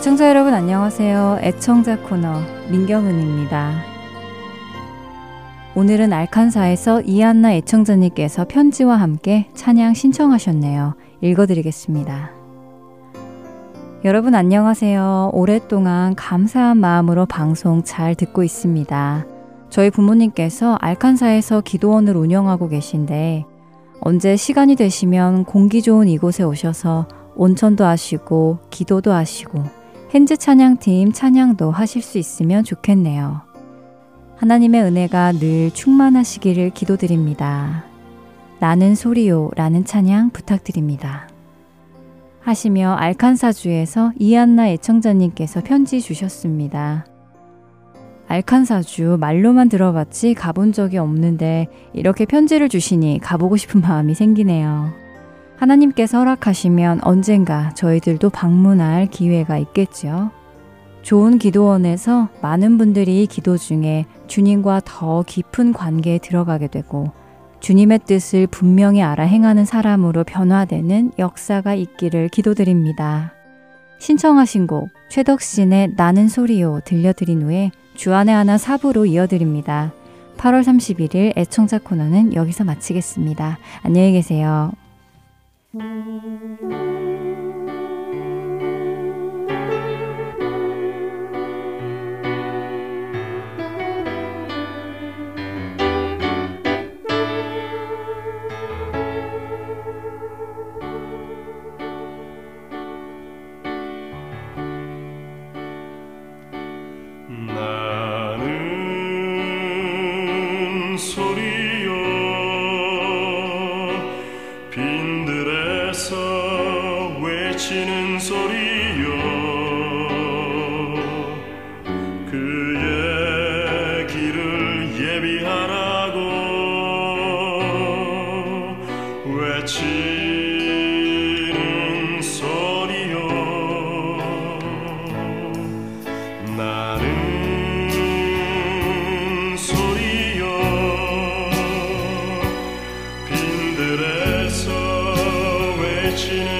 애청자 여러분 안녕하세요. 애청자 코너 민경은입니다. 오늘은 알칸사에서 이한나 애청자님께서 편지와 함께 찬양 신청하셨네요. 읽어드리겠습니다. 여러분 안녕하세요. 오랫동안 감사한 마음으로 방송 잘 듣고 있습니다. 저희 부모님께서 알칸사에서 기도원을 운영하고 계신데 언제 시간이 되시면 공기 좋은 이곳에 오셔서 온천도 하시고 기도도 하시고 핸즈 찬양팀 찬양도 하실 수 있으면 좋겠네요. 하나님의 은혜가 늘 충만하시기를 기도드립니다. 나는 소리요 라는 찬양 부탁드립니다. 하시며 알칸사주에서 이안나 애청자님께서 편지 주셨습니다. 알칸사주 말로만 들어봤지 가본 적이 없는데 이렇게 편지를 주시니 가보고 싶은 마음이 생기네요. 하나님께서 허락하시면 언젠가 저희들도 방문할 기회가 있겠죠. 좋은 기도원에서 많은 분들이 기도 중에 주님과 더 깊은 관계에 들어가게 되고 주님의 뜻을 분명히 알아 행하는 사람으로 변화되는 역사가 있기를 기도드립니다. 신청하신 곡 최덕신의 나는 소리요 들려드린 후에 주안의 하나 사부로 이어드립니다. 8월 31일 애청자 코너는 여기서 마치겠습니다. 안녕히 계세요. Música 知。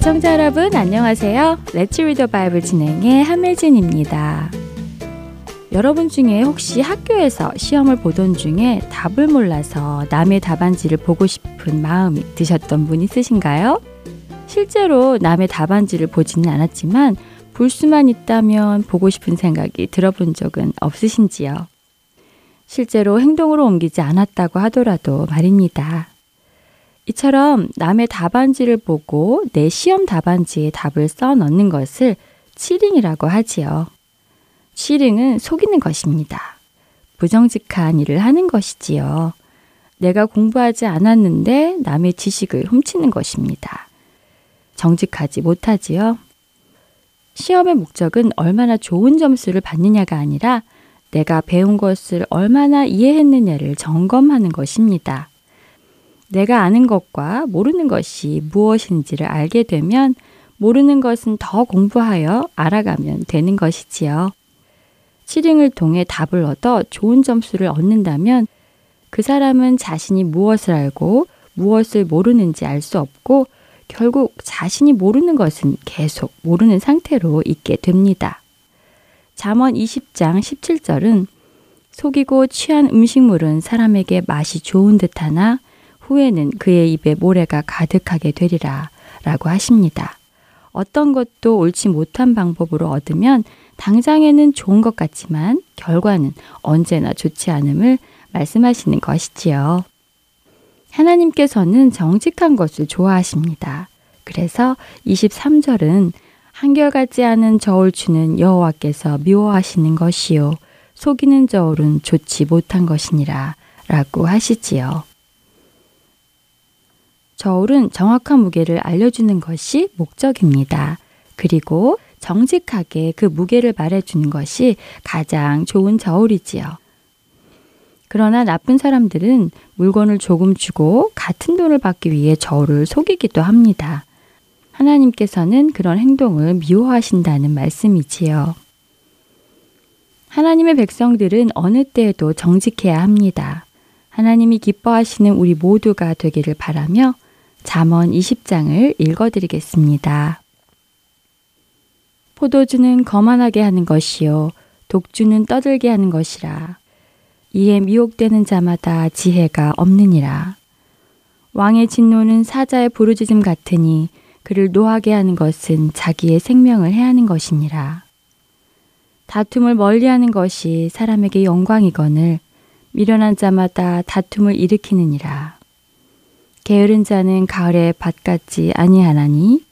애청자 여러분 안녕하세요. 레츠 리더 바이블 진행의 함혜진입니다. 여러분 중에 혹시 학교에서 시험을 보던 중에 답을 몰라서 남의 답안지를 보고 싶은 마음이 드셨던 분 있으신가요? 실제로 남의 답안지를 보지는 않았지만 볼 수만 있다면 보고 싶은 생각이 들어본 적은 없으신지요? 실제로 행동으로 옮기지 않았다고 하더라도 말입니다. 이처럼 남의 답안지를 보고 내 시험 답안지에 답을 써 넣는 것을 치링이라고 하지요. 치링은 속이는 것입니다. 부정직한 일을 하는 것이지요. 내가 공부하지 않았는데 남의 지식을 훔치는 것입니다. 정직하지 못하지요. 시험의 목적은 얼마나 좋은 점수를 받느냐가 아니라 내가 배운 것을 얼마나 이해했느냐를 점검하는 것입니다. 내가 아는 것과 모르는 것이 무엇인지를 알게 되면 모르는 것은 더 공부하여 알아가면 되는 것이지요. 치링을 통해 답을 얻어 좋은 점수를 얻는다면 그 사람은 자신이 무엇을 알고 무엇을 모르는지 알 수 없고 결국 자신이 모르는 것은 계속 모르는 상태로 있게 됩니다. 잠언 20장 17절은 속이고 취한 음식물은 사람에게 맛이 좋은 듯하나 후에는 그의 입에 모래가 가득하게 되리라 라고 하십니다. 어떤 것도 옳지 못한 방법으로 얻으면 당장에는 좋은 것 같지만 결과는 언제나 좋지 않음을 말씀하시는 것이지요. 하나님께서는 정직한 것을 좋아하십니다. 그래서 23절은 한결같지 않은 저울 추는 여호와께서 미워하시는 것이요 속이는 저울은 좋지 못한 것이니라 라고 하시지요. 저울은 정확한 무게를 알려주는 것이 목적입니다. 그리고 정직하게 그 무게를 말해주는 것이 가장 좋은 저울이지요. 그러나 나쁜 사람들은 물건을 조금 주고 같은 돈을 받기 위해 저울을 속이기도 합니다. 하나님께서는 그런 행동을 미워하신다는 말씀이지요. 하나님의 백성들은 어느 때에도 정직해야 합니다. 하나님이 기뻐하시는 우리 모두가 되기를 바라며 잠언 20장을 읽어 드리겠습니다. 포도주는 거만하게 하는 것이요 독주는 떠들게 하는 것이라. 이에 미혹되는 자마다 지혜가 없느니라. 왕의 진노는 사자의 부르짖음 같으니 그를 노하게 하는 것은 자기의 생명을 해하는 것이니라. 다툼을 멀리하는 것이 사람에게 영광이거늘 미련한 자마다 다툼을 일으키느니라 게으른 자는 가을에 밭 같지 아니하나니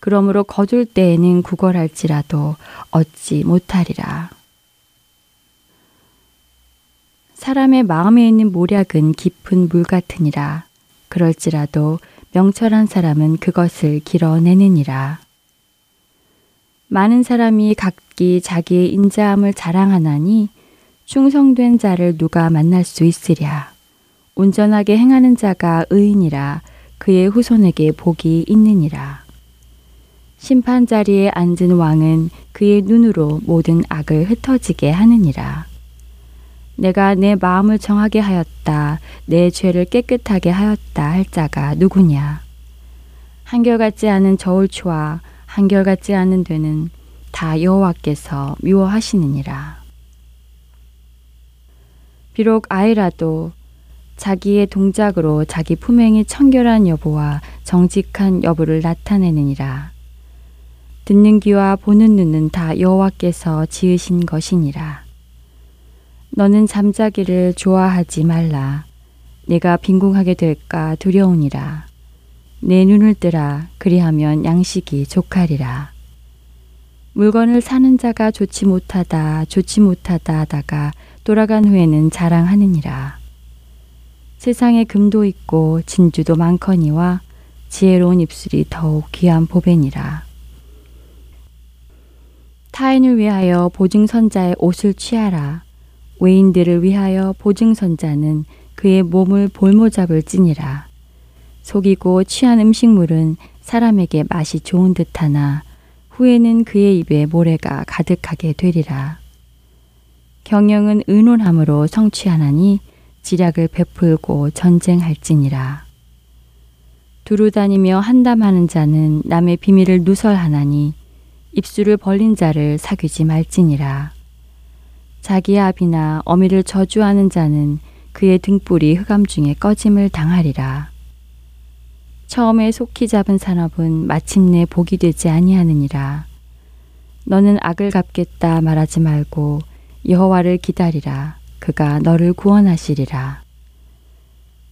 그러므로 거둘 때에는 구걸할지라도 얻지 못하리라. 사람의 마음에 있는 모략은 깊은 물 같으니라. 그럴지라도 명철한 사람은 그것을 길어내느니라. 많은 사람이 각기 자기의 인자함을 자랑하나니 충성된 자를 누가 만날 수 있으랴. 온전하게 행하는 자가 의인이라 그의 후손에게 복이 있느니라. 심판 자리에 앉은 왕은 그의 눈으로 모든 악을 흩어지게 하느니라. 내가 내 마음을 정하게 하였다. 내 죄를 깨끗하게 하였다 할 자가 누구냐? 한결같지 않은 저울추와 한결같지 않은 되는 다 여호와께서 미워하시느니라. 비록 아이라도 자기의 동작으로 자기 품행이 청결한 여부와 정직한 여부를 나타내느니라. 듣는 귀와 보는 눈은 다 여호와께서 지으신 것이니라. 너는 잠자기를 좋아하지 말라. 내가 빈궁하게 될까 두려우니라. 내 눈을 뜨라. 그리하면 양식이 족하리라. 물건을 사는 자가 좋지 못하다, 좋지 못하다 하다가 돌아간 후에는 자랑하느니라. 세상에 금도 있고 진주도 많거니와 지혜로운 입술이 더욱 귀한 보배니라. 타인을 위하여 보증선자의 옷을 취하라. 외인들을 위하여 보증선자는 그의 몸을 볼모잡을 찌니라. 속이고 취한 음식물은 사람에게 맛이 좋은 듯하나 후에는 그의 입에 모래가 가득하게 되리라. 경영은 의논함으로 성취하나니 지략을 베풀고 전쟁할지니라. 두루 다니며 한담하는 자는 남의 비밀을 누설하나니 입술을 벌린 자를 사귀지 말지니라. 자기의 아비나 어미를 저주하는 자는 그의 등불이 흑암 중에 꺼짐을 당하리라. 처음에 속히 잡은 산업은 마침내 복이 되지 아니하느니라. 너는 악을 갚겠다 말하지 말고 여호와를 기다리라. 그가 너를 구원하시리라.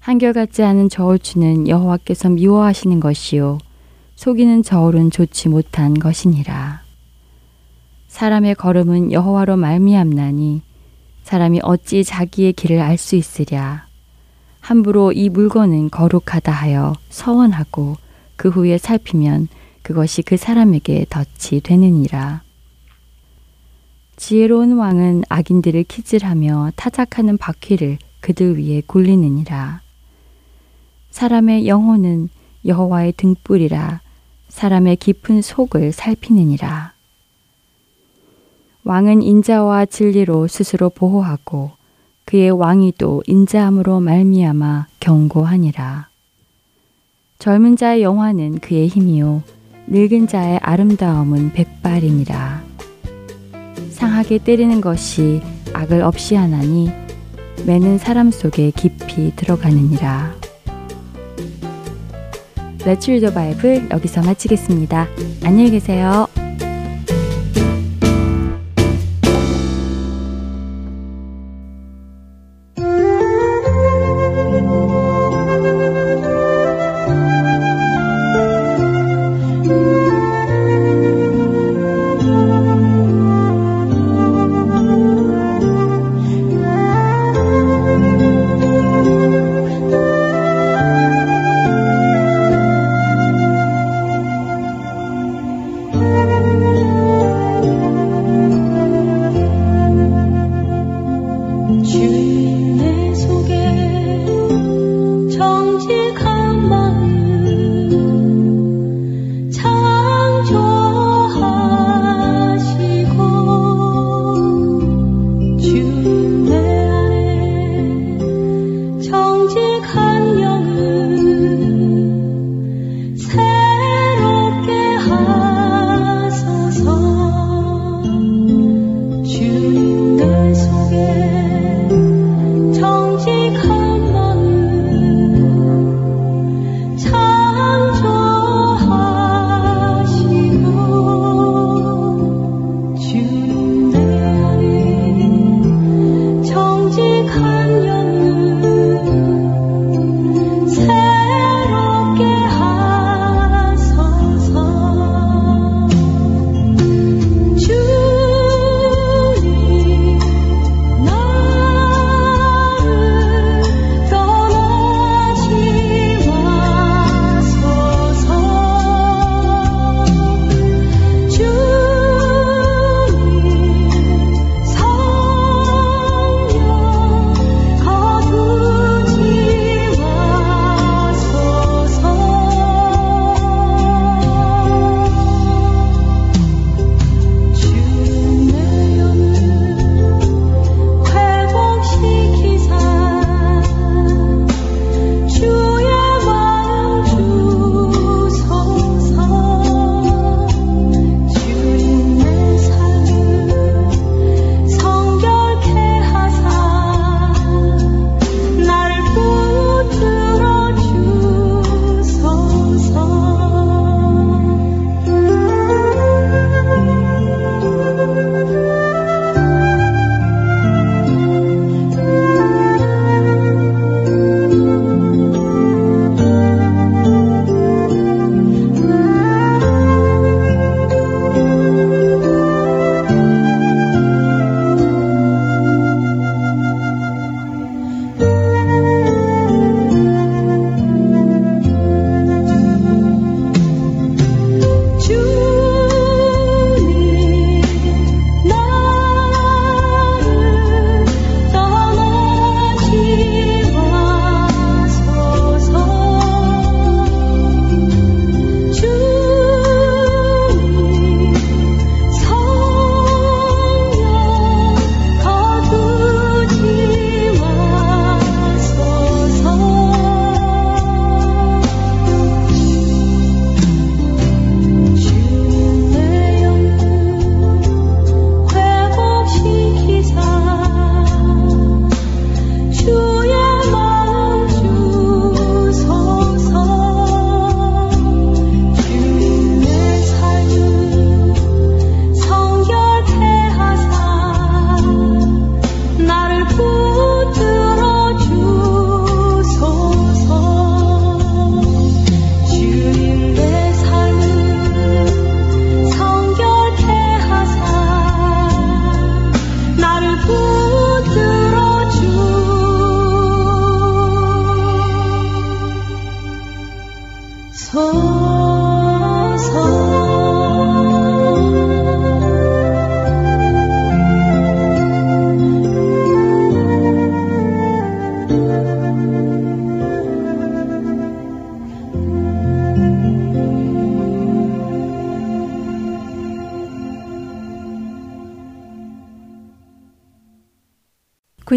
한결같지 않은 저울추는 여호와께서 미워하시는 것이요 속이는 저울은 좋지 못한 것이니라. 사람의 걸음은 여호와로 말미암나니 사람이 어찌 자기의 길을 알 수 있으랴. 함부로 이 물건은 거룩하다 하여 서원하고 그 후에 살피면 그것이 그 사람에게 덫이 되느니라. 지혜로운 왕은 악인들을 키질하며 타작하는 바퀴를 그들 위에 굴리느니라. 사람의 영혼은 여호와의 등불이라 사람의 깊은 속을 살피느니라. 왕은 인자와 진리로 스스로 보호하고 그의 왕위도 인자함으로 말미암아 경고하니라. 젊은 자의 영화는 그의 힘이요 늙은 자의 아름다움은 백발이니라. 상하게 때리는 것이 악을 없이 하나니 매는 사람 속에 깊이 들어가느니라. 레츠 리더 바이블 여기서 마치겠습니다. 안녕히 계세요.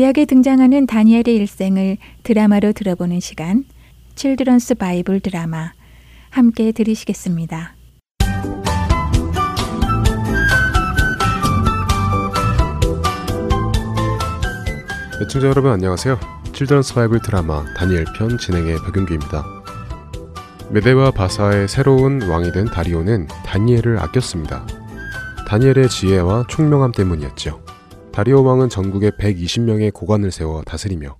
구약에 등장하는 다니엘의 일생을 드라마로 들어보는 시간, Children's Bible 드라마 함께 들으시겠습니다. 애청자 여러분 안녕하세요. Children's Bible 드라마 다니엘 편 진행의 박윤규입니다. 메데와 바사의 새로운 왕이 된 다리오는 다니엘을 아꼈습니다. 다니엘의 지혜와 총명함 때문이었죠. 다리오 왕은 전국에 120명의 고관을 세워 다스리며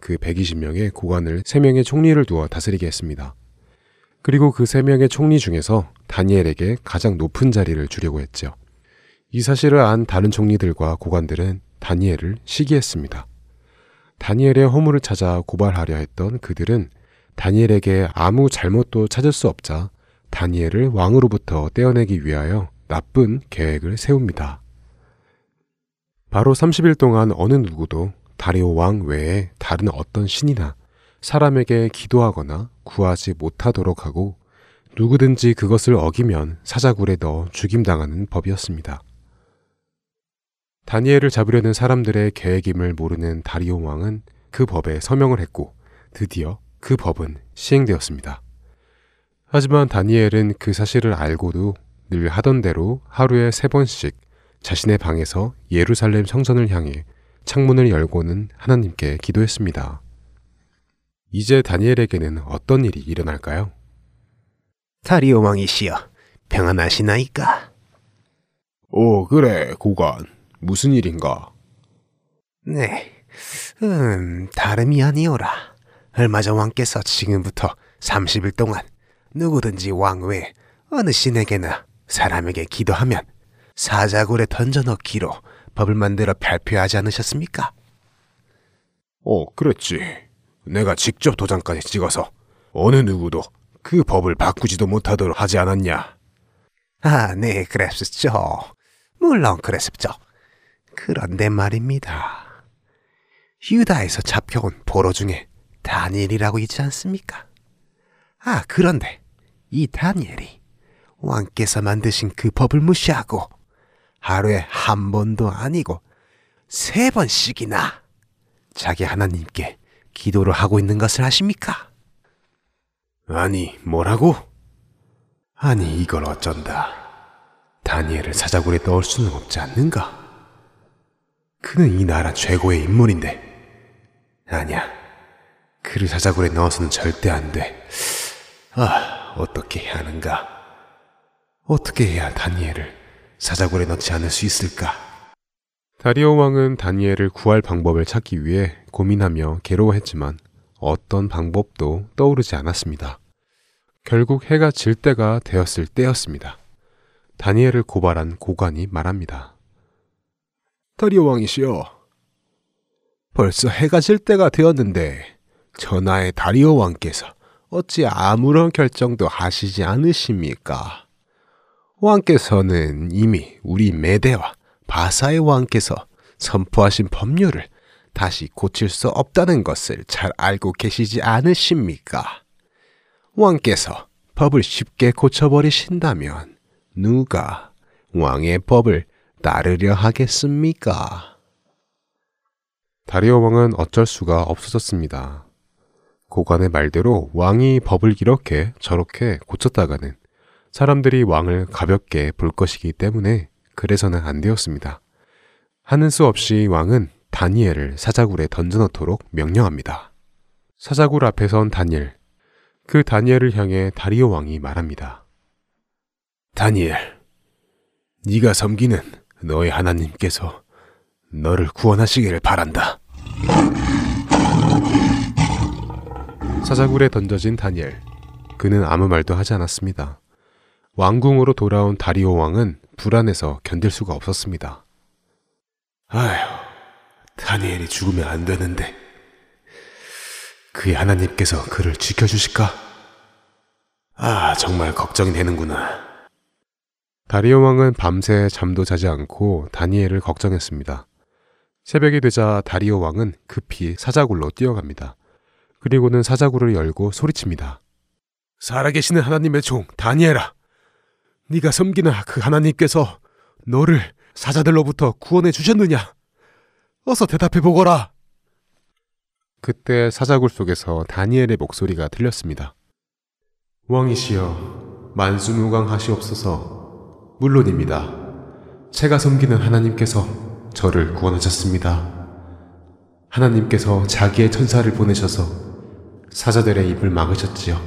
그 120명의 고관을 3명의 총리를 두어 다스리게 했습니다. 그리고 그 3명의 총리 중에서 다니엘에게 가장 높은 자리를 주려고 했죠. 이 사실을 안 다른 총리들과 고관들은 다니엘을 시기했습니다. 다니엘의 허물을 찾아 고발하려 했던 그들은 다니엘에게 아무 잘못도 찾을 수 없자 다니엘을 왕으로부터 떼어내기 위하여 나쁜 계획을 세웁니다. 바로 30일 동안 어느 누구도 다리오 왕 외에 다른 어떤 신이나 사람에게 기도하거나 구하지 못하도록 하고 누구든지 그것을 어기면 사자굴에 넣어 죽임당하는 법이었습니다. 다니엘을 잡으려는 사람들의 계획임을 모르는 다리오 왕은 그 법에 서명을 했고 드디어 그 법은 시행되었습니다. 하지만 다니엘은 그 사실을 알고도 늘 하던 대로 하루에 세 번씩 자신의 방에서 예루살렘 성전을 향해 창문을 열고는 하나님께 기도했습니다. 이제 다니엘에게는 어떤 일이 일어날까요? 다리오 왕이시여 평안하시나이까? 오, 그래, 고관. 무슨 일인가? 네, 음, 다름이 아니오라. 얼마 전 왕께서 지금부터 30일 동안 누구든지 왕외 어느 신에게나 사람에게 기도하면 사자굴에 던져넣기로 법을 만들어 발표하지 않으셨습니까? 어, 그랬지. 내가 직접 도장까지 찍어서 어느 누구도 그 법을 바꾸지도 못하도록 하지 않았냐? 아, 네, 그랬었죠. 물론 그랬었죠. 그런데 말입니다. 유다에서 잡혀온 포로 중에 다니엘이라고 있지 않습니까? 아, 그런데 이 다니엘이 왕께서 만드신 그 법을 무시하고 하루에 한 번도 아니고 세 번씩이나 자기 하나님께 기도를 하고 있는 것을 아십니까? 아니, 뭐라고? 아니, 이걸 어쩐다. 다니엘을 사자굴에 넣을 수는 없지 않는가? 그는 이 나라 최고의 인물인데. 아니야. 그를 사자굴에 넣어서는 절대 안 돼. 아, 어떻게 해야 하는가? 어떻게 해야 다니엘을 사자굴에 넣지 않을 수 있을까? 다리오 왕은 다니엘을 구할 방법을 찾기 위해 고민하며 괴로워했지만 어떤 방법도 떠오르지 않았습니다. 결국 해가 질 때가 되었을 때였습니다. 다니엘을 고발한 고관이 말합니다. 다리오 왕이시여. 벌써 해가 질 때가 되었는데 전하의 다리오 왕께서 어찌 아무런 결정도 하시지 않으십니까? 왕께서는 이미 우리 메대와 바사의 왕께서 선포하신 법률을 다시 고칠 수 없다는 것을 잘 알고 계시지 않으십니까? 왕께서 법을 쉽게 고쳐버리신다면 누가 왕의 법을 따르려 하겠습니까? 다리오 왕은 어쩔 수가 없어졌습니다. 고관의 말대로 왕이 법을 이렇게 저렇게 고쳤다가는 사람들이 왕을 가볍게 볼 것이기 때문에 그래서는 안 되었습니다. 하는 수 없이 왕은 다니엘을 사자굴에 던져넣도록 명령합니다. 사자굴 앞에 선 다니엘. 그 다니엘을 향해 다리오 왕이 말합니다. 다니엘, 네가 섬기는 너의 하나님께서 너를 구원하시기를 바란다. 사자굴에 던져진 다니엘. 그는 아무 말도 하지 않았습니다. 왕궁으로 돌아온 다리오 왕은 불안해서 견딜 수가 없었습니다. 아휴, 다니엘이 죽으면 안 되는데. 그의 하나님께서 그를 지켜주실까? 아, 정말 걱정이 되는구나. 다리오 왕은 밤새 잠도 자지 않고 다니엘을 걱정했습니다. 새벽이 되자 다리오 왕은 급히 사자굴로 뛰어갑니다. 그리고는 사자굴을 열고 소리칩니다. 살아계시는 하나님의 종 다니엘아, 네가 섬기는 그 하나님께서 너를 사자들로부터 구원해 주셨느냐? 어서 대답해 보거라. 그때 사자굴 속에서 다니엘의 목소리가 들렸습니다. 왕이시여, 만수무강하시옵소서. 물론입니다. 제가 섬기는 하나님께서 저를 구원하셨습니다. 하나님께서 자기의 천사를 보내셔서 사자들의 입을 막으셨지요.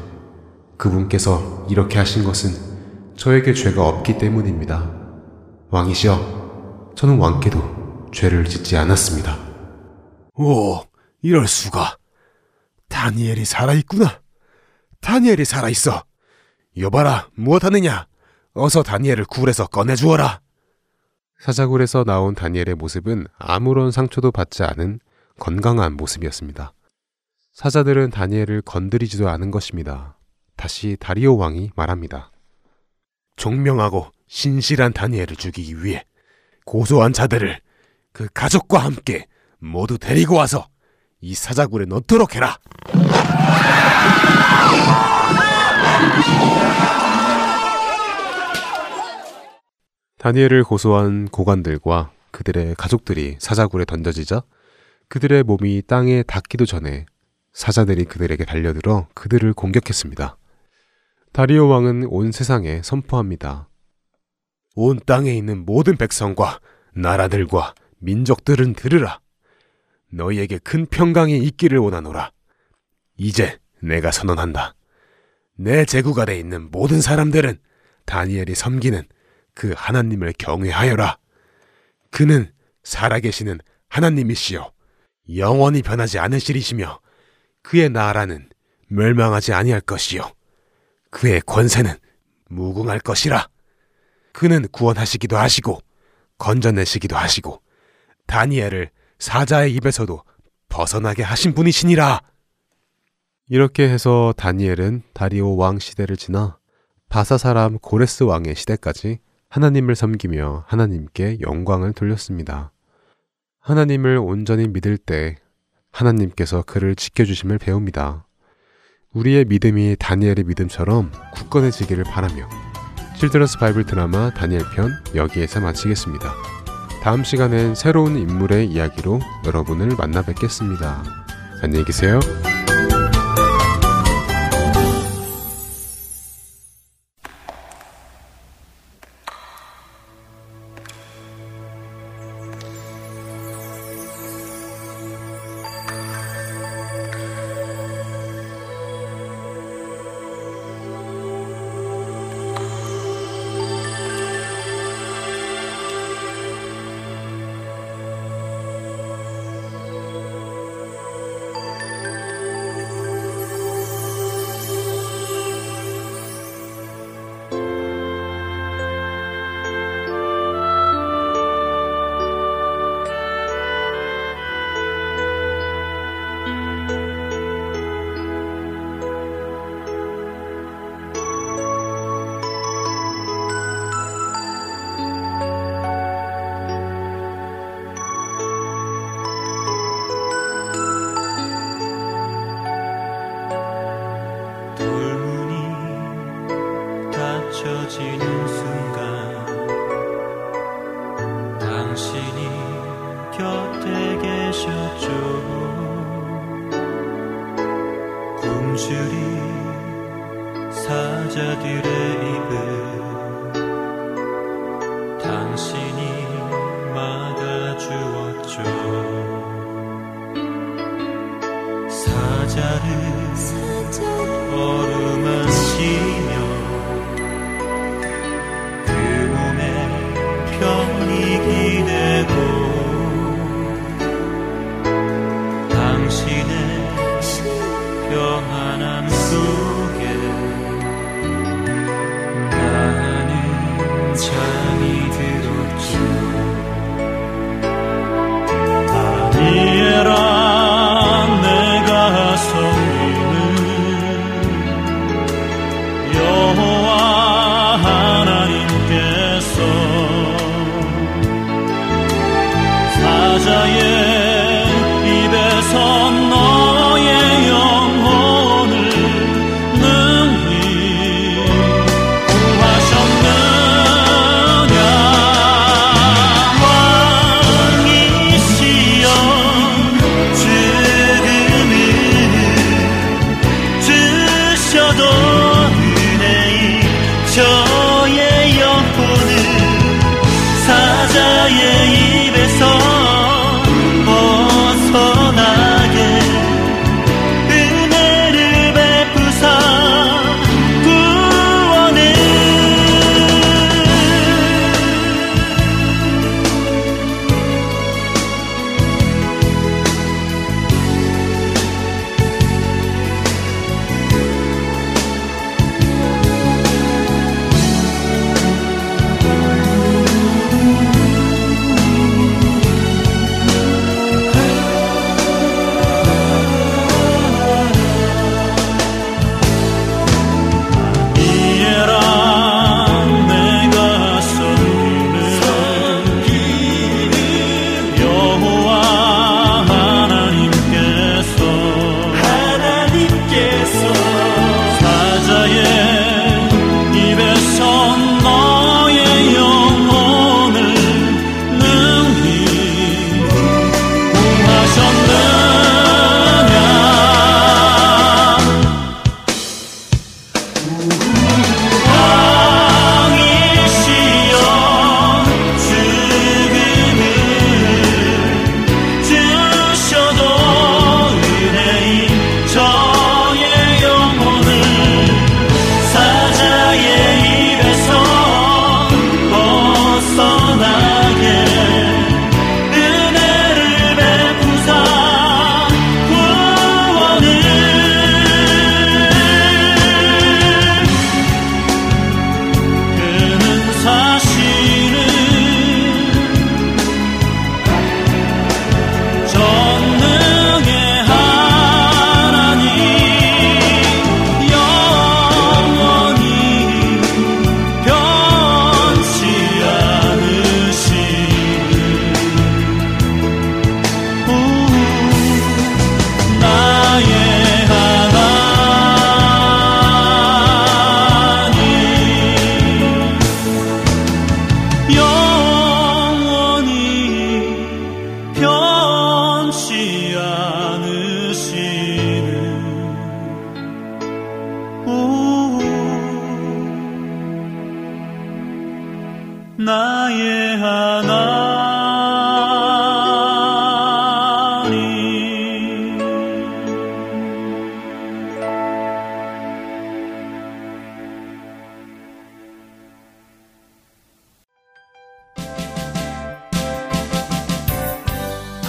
그분께서 이렇게 하신 것은 저에게 죄가 없기 때문입니다. 왕이시여, 저는 왕께도 죄를 짓지 않았습니다. 오, 이럴 수가. 다니엘이 살아있구나. 다니엘이 살아있어. 여봐라, 무엇하느냐? 어서 다니엘을 굴에서 꺼내주어라. 사자굴에서 나온 다니엘의 모습은 아무런 상처도 받지 않은 건강한 모습이었습니다. 사자들은 다니엘을 건드리지도 않은 것입니다. 다시 다리오 왕이 말합니다. 종명하고 신실한 다니엘을 죽이기 위해 고소한 자들을 그 가족과 함께 모두 데리고 와서 이 사자굴에 넣도록 해라. 다니엘을 고소한 고관들과 그들의 가족들이 사자굴에 던져지자 그들의 몸이 땅에 닿기도 전에 사자들이 그들에게 달려들어 그들을 공격했습니다. 다리오 왕은 온 세상에 선포합니다. 온 땅에 있는 모든 백성과 나라들과 민족들은 들으라. 너희에게 큰 평강이 있기를 원하노라. 이제 내가 선언한다. 내 제국 아래 있는 모든 사람들은 다니엘이 섬기는 그 하나님을 경외하여라. 그는 살아계시는 하나님이시여 영원히 변하지 않으시리시며 그의 나라는 멸망하지 아니할 것이요 그의 권세는 무궁할 것이라. 그는 구원하시기도 하시고 건져내시기도 하시고 다니엘을 사자의 입에서도 벗어나게 하신 분이시니라. 이렇게 해서 다니엘은 다리오 왕 시대를 지나 바사 사람 고레스 왕의 시대까지 하나님을 섬기며 하나님께 영광을 돌렸습니다. 하나님을 온전히 믿을 때 하나님께서 그를 지켜주심을 배웁니다. 우리의 믿음이 다니엘의 믿음처럼 굳건해지기를 바라며 칠드러스 바이블 드라마 다니엘 편 여기에서 마치겠습니다. 다음 시간엔 새로운 인물의 이야기로 여러분을 만나 뵙겠습니다. 안녕히 계세요.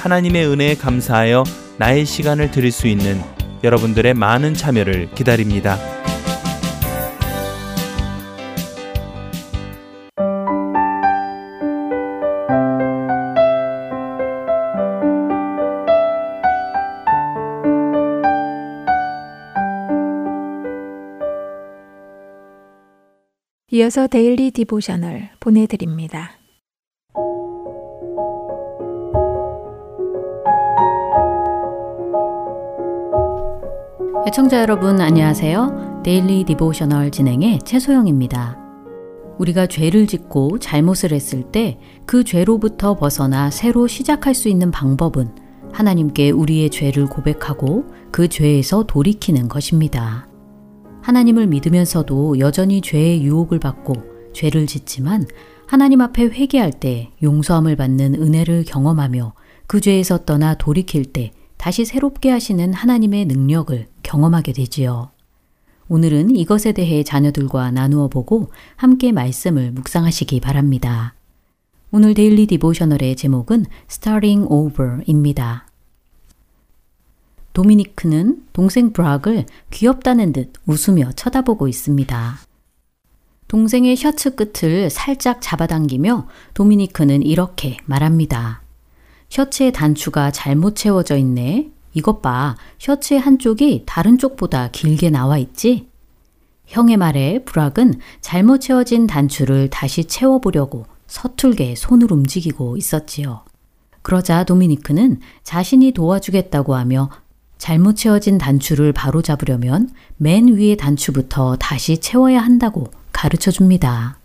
하나님의 은혜에 감사하여 나의 시간을 드릴 수 있는 여러분들의 많은 참여를 기다립니다. 이어서 Daily Devotional 보내드립니다. 애청자 여러분 안녕하세요. Daily Devotional 진행의 최소영입니다. 우리가 죄를 짓고 잘못을 했을 때 그 죄로부터 벗어나 새로 시작할 수 있는 방법은 하나님께 우리의 죄를 고백하고 그 죄에서 돌이키는 것입니다. 하나님을 믿으면서도 여전히 죄의 유혹을 받고 죄를 짓지만 하나님 앞에 회개할 때 용서함을 받는 은혜를 경험하며 그 죄에서 떠나 돌이킬 때 다시 새롭게 하시는 하나님의 능력을 경험하게 되지요. 오늘은 이것에 대해 자녀들과 나누어 보고 함께 말씀을 묵상하시기 바랍니다. 오늘 Daily Devotional의 제목은 Starting Over입니다. 도미니크는 동생 브락을 귀엽다는 듯 웃으며 쳐다보고 있습니다. 동생의 셔츠 끝을 살짝 잡아당기며 도미니크는 이렇게 말합니다. 셔츠의 단추가 잘못 채워져 있네. 이것 봐. 셔츠의 한쪽이 다른 쪽보다 길게 나와 있지? 형의 말에 브락은 잘못 채워진 단추를 다시 채워보려고 서툴게 손을 움직이고 있었지요. 그러자 도미니크는 자신이 도와주겠다고 하며 잘못 채워진 단추를 바로 잡으려면 맨 위의 단추부터 다시 채워야 한다고 가르쳐 줍니다.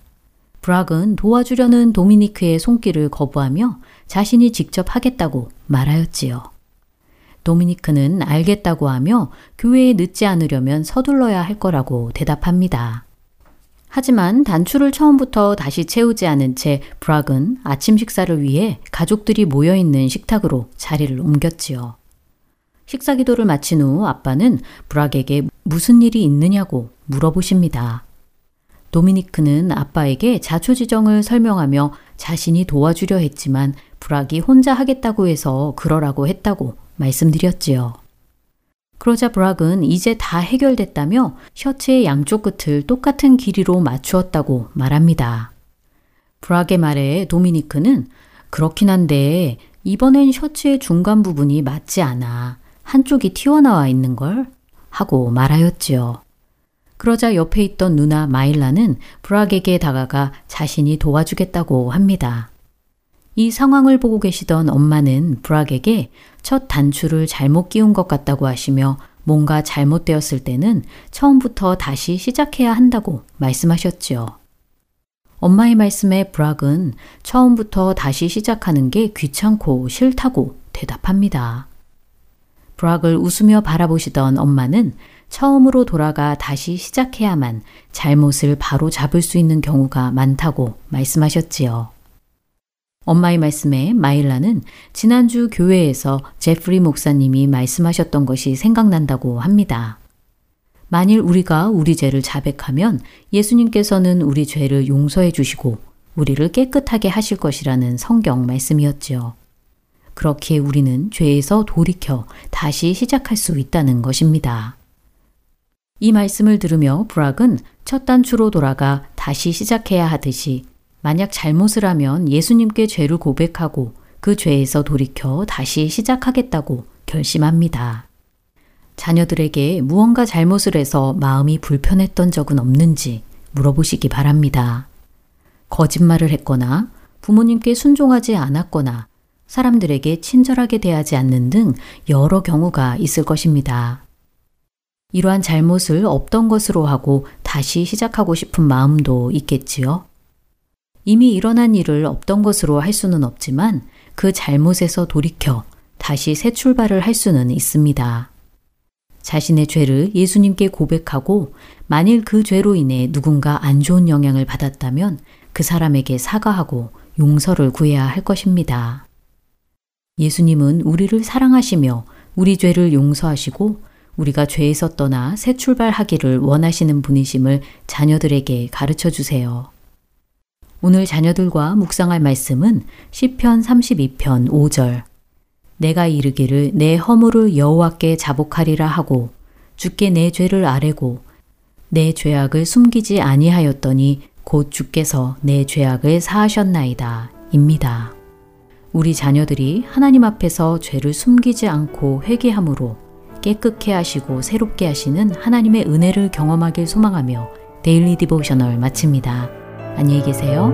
브락은 도와주려는 도미니크의 손길을 거부하며 자신이 직접 하겠다고 말하였지요. 도미니크는 알겠다고 하며 교회에 늦지 않으려면 서둘러야 할 거라고 대답합니다. 하지만 단추를 처음부터 다시 채우지 않은 채 브락은 아침 식사를 위해 가족들이 모여 있는 식탁으로 자리를 옮겼지요. 식사 기도를 마친 후 아빠는 브락에게 무슨 일이 있느냐고 물어보십니다. 도미니크는 아빠에게 자초지정을 설명하며 자신이 도와주려 했지만 브락이 혼자 하겠다고 해서 그러라고 했다고 말씀드렸지요. 그러자 브락은 이제 다 해결됐다며 셔츠의 양쪽 끝을 똑같은 길이로 맞추었다고 말합니다. 브락의 말에 도미니크는 그렇긴 한데 이번엔 셔츠의 중간 부분이 맞지 않아 한쪽이 튀어나와 있는 걸 하고 말하였지요. 그러자 옆에 있던 누나 마일라는 브락에게 다가가 자신이 도와주겠다고 합니다. 이 상황을 보고 계시던 엄마는 브락에게 첫 단추를 잘못 끼운 것 같다고 하시며 뭔가 잘못되었을 때는 처음부터 다시 시작해야 한다고 말씀하셨지요. 엄마의 말씀에 브락은 처음부터 다시 시작하는 게 귀찮고 싫다고 대답합니다. 브락을 웃으며 바라보시던 엄마는 처음으로 돌아가 다시 시작해야만 잘못을 바로 잡을 수 있는 경우가 많다고 말씀하셨지요. 엄마의 말씀에 마일라는 지난주 교회에서 제프리 목사님이 말씀하셨던 것이 생각난다고 합니다. 만일 우리가 우리 죄를 자백하면 예수님께서는 우리 죄를 용서해 주시고 우리를 깨끗하게 하실 것이라는 성경 말씀이었지요. 그렇게 우리는 죄에서 돌이켜 다시 시작할 수 있다는 것입니다. 이 말씀을 들으며 브락은 첫 단추로 돌아가 다시 시작해야 하듯이 만약 잘못을 하면 예수님께 죄를 고백하고 그 죄에서 돌이켜 다시 시작하겠다고 결심합니다. 자녀들에게 무언가 잘못을 해서 마음이 불편했던 적은 없는지 물어보시기 바랍니다. 거짓말을 했거나 부모님께 순종하지 않았거나 사람들에게 친절하게 대하지 않는 등 여러 경우가 있을 것입니다. 이러한 잘못을 없던 것으로 하고 다시 시작하고 싶은 마음도 있겠지요. 이미 일어난 일을 없던 것으로 할 수는 없지만 그 잘못에서 돌이켜 다시 새 출발을 할 수는 있습니다. 자신의 죄를 예수님께 고백하고 만일 그 죄로 인해 누군가 안 좋은 영향을 받았다면 그 사람에게 사과하고 용서를 구해야 할 것입니다. 예수님은 우리를 사랑하시며 우리 죄를 용서하시고 우리가 죄에서 떠나 새 출발하기를 원하시는 분이심을 자녀들에게 가르쳐 주세요. 오늘 자녀들과 묵상할 말씀은 시편 32편 5절. 내가 이르기를 내 허물을 여호와께 자복하리라 하고 주께 내 죄를 아뢰고 내 죄악을 숨기지 아니하였더니 곧 주께서 내 죄악을 사하셨나이다. 입니다. 우리 자녀들이 하나님 앞에서 죄를 숨기지 않고 회개함으로 깨끗게 하시고 새롭게 하시는 하나님의 은혜를 경험하길 소망하며 Daily Devotional 마칩니다. 안녕히 계세요.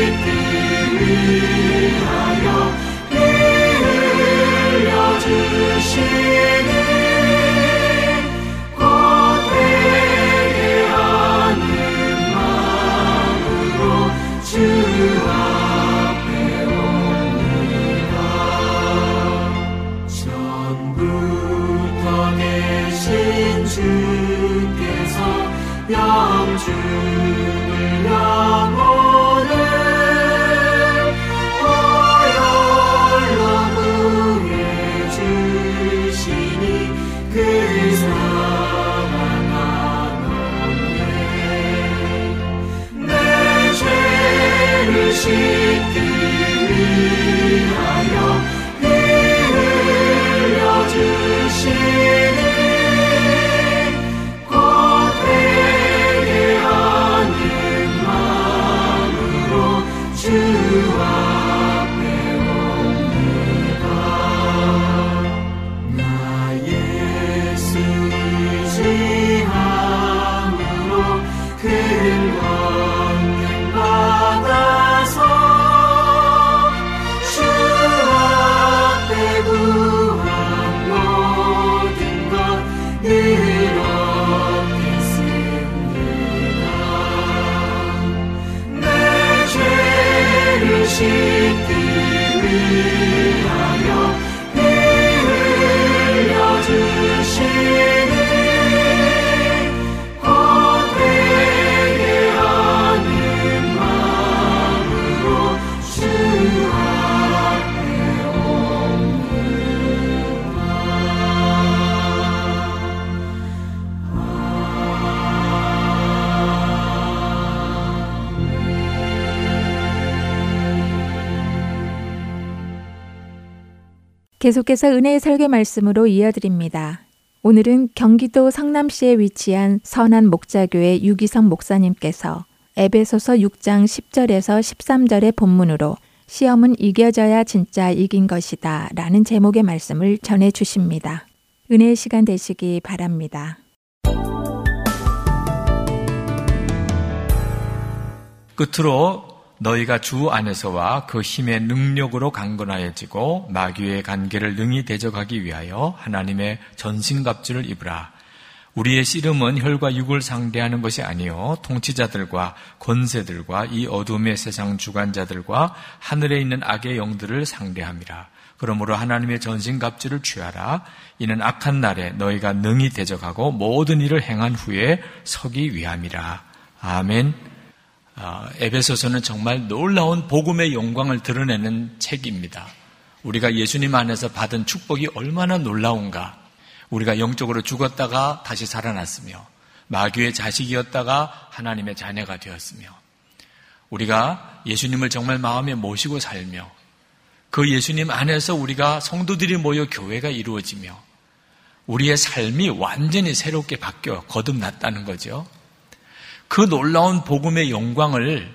계속해서 은혜의 설계 말씀으로 이어드립니다. 오늘은 경기도 성남시에 위치한 선한 목자교회 유기성 목사님께서 에베소서 6장 10절에서 13절의 본문으로 시험은 이겨져야 진짜 이긴 것이다 라는 제목의 말씀을 전해 주십니다. 은혜의 시간 되시기 바랍니다. 끝으로 너희가 주 안에서와 그 힘의 능력으로 강건하여지고 마귀의 관계를 능히 대적하기 위하여 하나님의 전신갑주를 입으라. 우리의 씨름은 혈과 육을 상대하는 것이 아니요 통치자들과 권세들과 이 어둠의 세상 주관자들과 하늘에 있는 악의 영들을 상대함이라. 그러므로 하나님의 전신갑주를 취하라. 이는 악한 날에 너희가 능히 대적하고 모든 일을 행한 후에 서기 위함이라. 아멘. 아, 에베소서는 정말 놀라운 복음의 영광을 드러내는 책입니다. 우리가 예수님 안에서 받은 축복이 얼마나 놀라운가. 우리가 영적으로 죽었다가 다시 살아났으며 마귀의 자식이었다가 하나님의 자녀가 되었으며 우리가 예수님을 정말 마음에 모시고 살며 그 예수님 안에서 우리가 성도들이 모여 교회가 이루어지며 우리의 삶이 완전히 새롭게 바뀌어 거듭났다는 거죠. 그 놀라운 복음의 영광을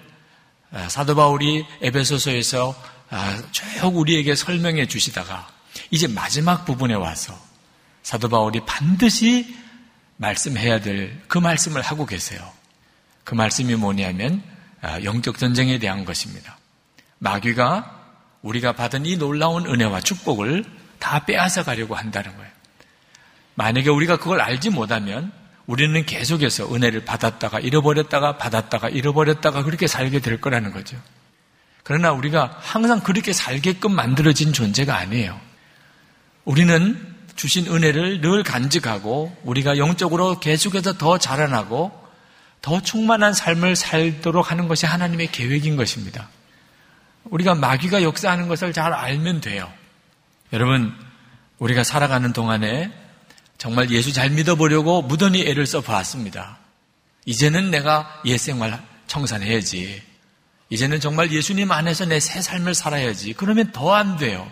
사도 바울이 에베소서에서 쭉 우리에게 설명해 주시다가 이제 마지막 부분에 와서 사도 바울이 반드시 말씀해야 될 그 말씀을 하고 계세요. 그 말씀이 뭐냐면 영적 전쟁에 대한 것입니다. 마귀가 우리가 받은 이 놀라운 은혜와 축복을 다 빼앗아 가려고 한다는 거예요. 만약에 우리가 그걸 알지 못하면 우리는 계속해서 은혜를 받았다가 잃어버렸다가 받았다가 잃어버렸다가 그렇게 살게 될 거라는 거죠. 그러나 우리가 항상 그렇게 살게끔 만들어진 존재가 아니에요. 우리는 주신 은혜를 늘 간직하고 우리가 영적으로 계속해서 더 자라나고 더 충만한 삶을 살도록 하는 것이 하나님의 계획인 것입니다. 우리가 마귀가 역사하는 것을 잘 알면 돼요. 여러분, 우리가 살아가는 동안에 정말 예수 잘 믿어보려고 무던히 애를 써 봤습니다. 이제는 내가 옛 생활 청산해야지. 이제는 정말 예수님 안에서 내 새 삶을 살아야지. 그러면 더 안 돼요.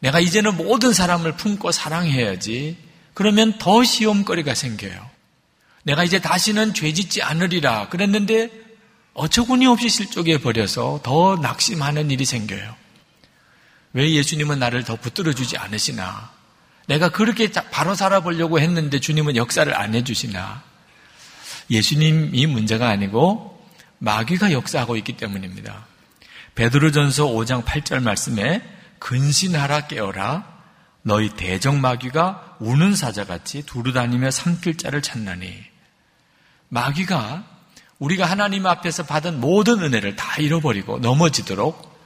내가 이제는 모든 사람을 품고 사랑해야지. 그러면 더 시험거리가 생겨요. 내가 이제 다시는 죄 짓지 않으리라 그랬는데 어처구니 없이 실족해 버려서 더 낙심하는 일이 생겨요. 왜 예수님은 나를 더 붙들어 주지 않으시나? 내가 그렇게 바로 살아보려고 했는데 주님은 역사를 안 해주시나? 예수님이 문제가 아니고 마귀가 역사하고 있기 때문입니다. 베드로전서 5장 8절 말씀에 근신하라 깨어라 너희 대적 마귀가 우는 사자같이 두루다니며 삼킬 자를 찾나니 마귀가 우리가 하나님 앞에서 받은 모든 은혜를 다 잃어버리고 넘어지도록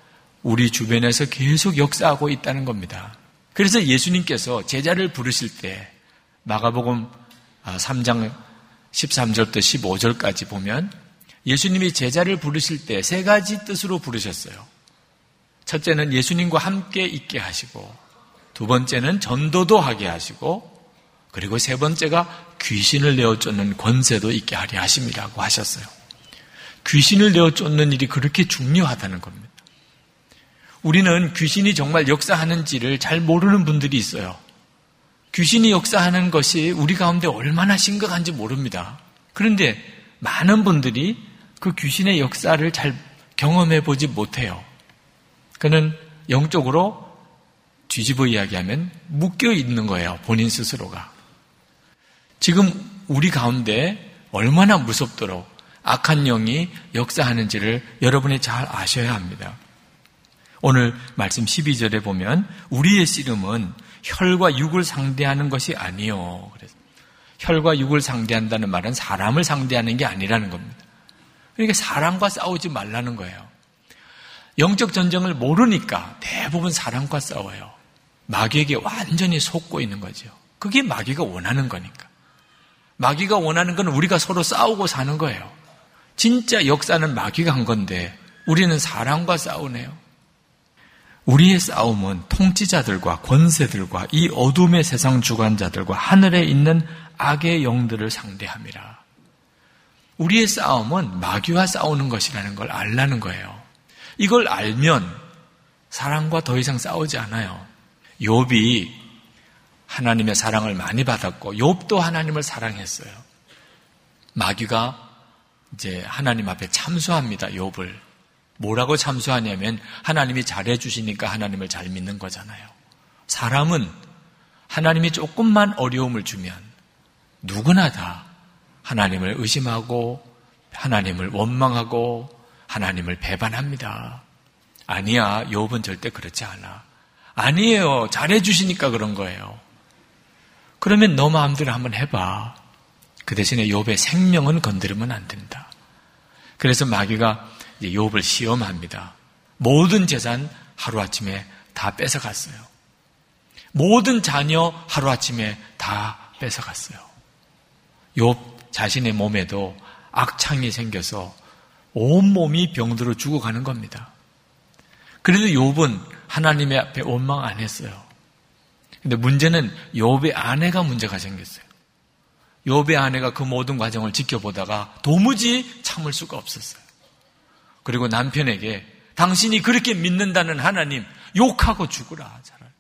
우리 주변에서 계속 역사하고 있다는 겁니다. 그래서 예수님께서 제자를 부르실 때 마가복음 3장 13절부터 15절까지 보면 예수님이 제자를 부르실 때 세 가지 뜻으로 부르셨어요. 첫째는 예수님과 함께 있게 하시고, 두 번째는 전도도 하게 하시고, 그리고 세 번째가 귀신을 내어 쫓는 권세도 있게 하려 하심이라고 하셨어요. 귀신을 내어 쫓는 일이 그렇게 중요하다는 겁니다. 우리는 귀신이 정말 역사하는지를 잘 모르는 분들이 있어요. 귀신이 역사하는 것이 우리 가운데 얼마나 심각한지 모릅니다. 그런데 많은 분들이 그 귀신의 역사를 잘 경험해 보지 못해요. 그는 영적으로 뒤집어 이야기하면 묶여 있는 거예요. 본인 스스로가. 지금 우리 가운데 얼마나 무섭도록 악한 영이 역사하는지를 여러분이 잘 아셔야 합니다. 오늘 말씀 12절에 보면 우리의 씨름은 혈과 육을 상대하는 것이 아니요. 그래서 혈과 육을 상대한다는 말은 사람을 상대하는 게 아니라는 겁니다. 그러니까 사람과 싸우지 말라는 거예요. 영적 전쟁을 모르니까 대부분 사람과 싸워요. 마귀에게 완전히 속고 있는 거죠. 그게 마귀가 원하는 거니까. 마귀가 원하는 건 우리가 서로 싸우고 사는 거예요. 진짜 역사는 마귀가 한 건데 우리는 사람과 싸우네요. 우리의 싸움은 통치자들과 권세들과 이 어둠의 세상 주관자들과 하늘에 있는 악의 영들을 상대함이라. 우리의 싸움은 마귀와 싸우는 것이라는 걸 알라는 거예요. 이걸 알면 사랑과 더 이상 싸우지 않아요. 욥이 하나님의 사랑을 많이 받았고 욥도 하나님을 사랑했어요. 마귀가 이제 하나님 앞에 참수합니다. 욥을 뭐라고 참수하냐면 하나님이 잘해 주시니까 하나님을 잘 믿는 거잖아요. 사람은 하나님이 조금만 어려움을 주면 누구나 다 하나님을 의심하고 하나님을 원망하고 하나님을 배반합니다. 아니야, 욥은 절대 그렇지 않아. 아니에요. 잘해 주시니까 그런 거예요. 그러면 너 마음대로 한번 해봐. 그 대신에 욥의 생명은 건드리면 안 된다. 그래서 마귀가 욥을 시험합니다. 모든 재산 하루아침에 다 뺏어갔어요. 모든 자녀 하루아침에 다 뺏어갔어요. 욥 자신의 몸에도 악창이 생겨서 온몸이 병들어 죽어가는 겁니다. 그래도 욥은 하나님의 앞에 원망 안 했어요. 근데 문제는 욥의 아내가 문제가 생겼어요. 욥의 아내가 그 모든 과정을 지켜보다가 도무지 참을 수가 없었어요. 그리고 남편에게 당신이 그렇게 믿는다는 하나님 욕하고 죽으라. 차라리.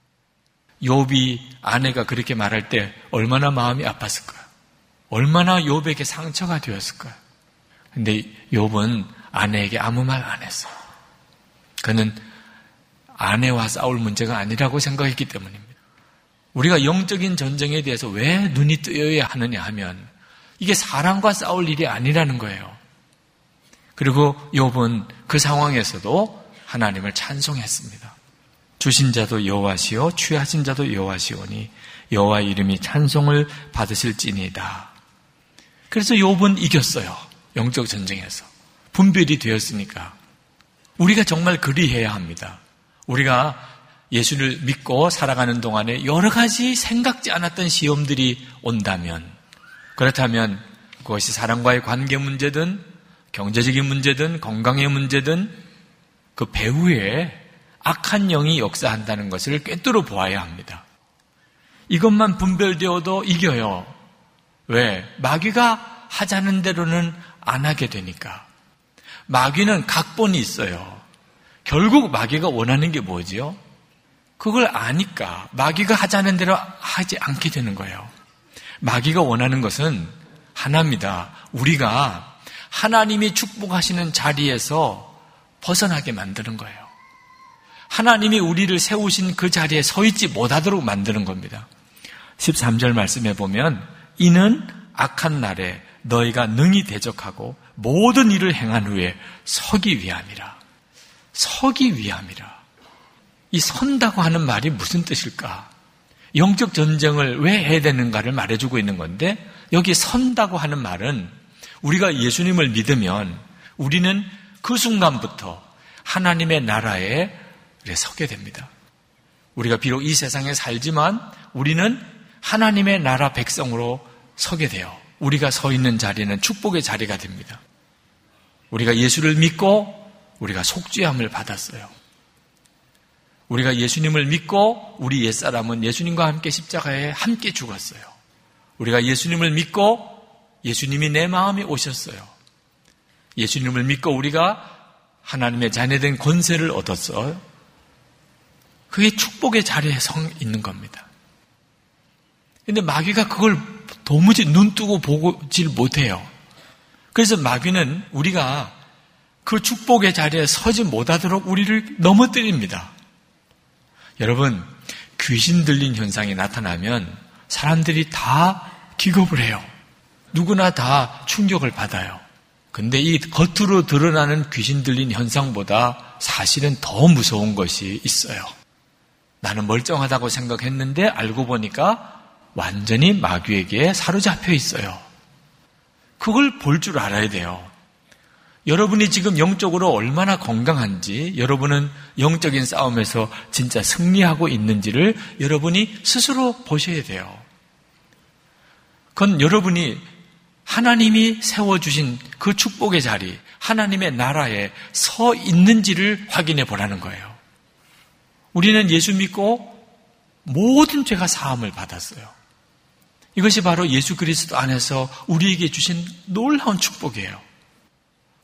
욥이 아내가 그렇게 말할 때 얼마나 마음이 아팠을까요? 얼마나 욥에게 상처가 되었을까요? 근데 욥은 아내에게 아무 말 안 했어요. 그는 아내와 싸울 문제가 아니라고 생각했기 때문입니다. 우리가 영적인 전쟁에 대해서 왜 눈이 뜨여야 하느냐 하면 이게 사람과 싸울 일이 아니라는 거예요. 그리고 욥은 그 상황에서도 하나님을 찬송했습니다. 주신 자도 여호와시요 취하신 자도 여호와시오니 여호와 이름이 찬송을 받으실지니다. 그래서 욥은 이겼어요. 영적 전쟁에서 분별이 되었으니까 우리가 정말 그리해야 합니다. 우리가 예수를 믿고 살아가는 동안에 여러 가지 생각지 않았던 시험들이 온다면 그렇다면 그것이 사람과의 관계 문제든 경제적인 문제든 건강의 문제든 그 배후에 악한 영이 역사한다는 것을 꿰뚫어 보아야 합니다. 이것만 분별되어도 이겨요. 왜? 마귀가 하자는 대로는 안 하게 되니까. 마귀는 각본이 있어요. 결국 마귀가 원하는 게 뭐지요? 그걸 아니까 마귀가 하자는 대로 하지 않게 되는 거예요. 마귀가 원하는 것은 하나입니다. 우리가 하나님이 축복하시는 자리에서 벗어나게 만드는 거예요. 하나님이 우리를 세우신 그 자리에 서 있지 못하도록 만드는 겁니다. 13절 말씀해 보면 이는 악한 날에 너희가 능히 대적하고 모든 일을 행한 후에 서기 위함이라. 서기 위함이라. 이 선다고 하는 말이 무슨 뜻일까? 영적 전쟁을 왜 해야 되는가를 말해주고 있는 건데 여기 선다고 하는 말은 우리가 예수님을 믿으면 우리는 그 순간부터 하나님의 나라에 서게 됩니다. 우리가 비록 이 세상에 살지만 우리는 하나님의 나라 백성으로 서게 돼요. 우리가 서 있는 자리는 축복의 자리가 됩니다. 우리가 예수를 믿고 우리가 속죄함을 받았어요. 우리가 예수님을 믿고 우리 옛사람은 예수님과 함께 십자가에 함께 죽었어요. 우리가 예수님을 믿고 예수님이 내 마음에 오셨어요. 예수님을 믿고 우리가 하나님의 자녀된 권세를 얻었어요. 그게 축복의 자리에 성 있는 겁니다. 근데 마귀가 그걸 도무지 눈 뜨고 보질 못해요. 그래서 마귀는 우리가 그 축복의 자리에 서지 못하도록 우리를 넘어뜨립니다. 여러분, 귀신 들린 현상이 나타나면 사람들이 다 기겁을 해요. 누구나 다 충격을 받아요. 근데 이 겉으로 드러나는 귀신 들린 현상보다 사실은 더 무서운 것이 있어요. 나는 멀쩡하다고 생각했는데 알고 보니까 완전히 마귀에게 사로잡혀 있어요. 그걸 볼 줄 알아야 돼요. 여러분이 지금 영적으로 얼마나 건강한지, 여러분은 영적인 싸움에서 진짜 승리하고 있는지를 여러분이 스스로 보셔야 돼요. 그건 여러분이 하나님이 세워주신 그 축복의 자리, 하나님의 나라에 서 있는지를 확인해 보라는 거예요. 우리는 예수 믿고 모든 죄가 사함을 받았어요. 이것이 바로 예수 그리스도 안에서 우리에게 주신 놀라운 축복이에요.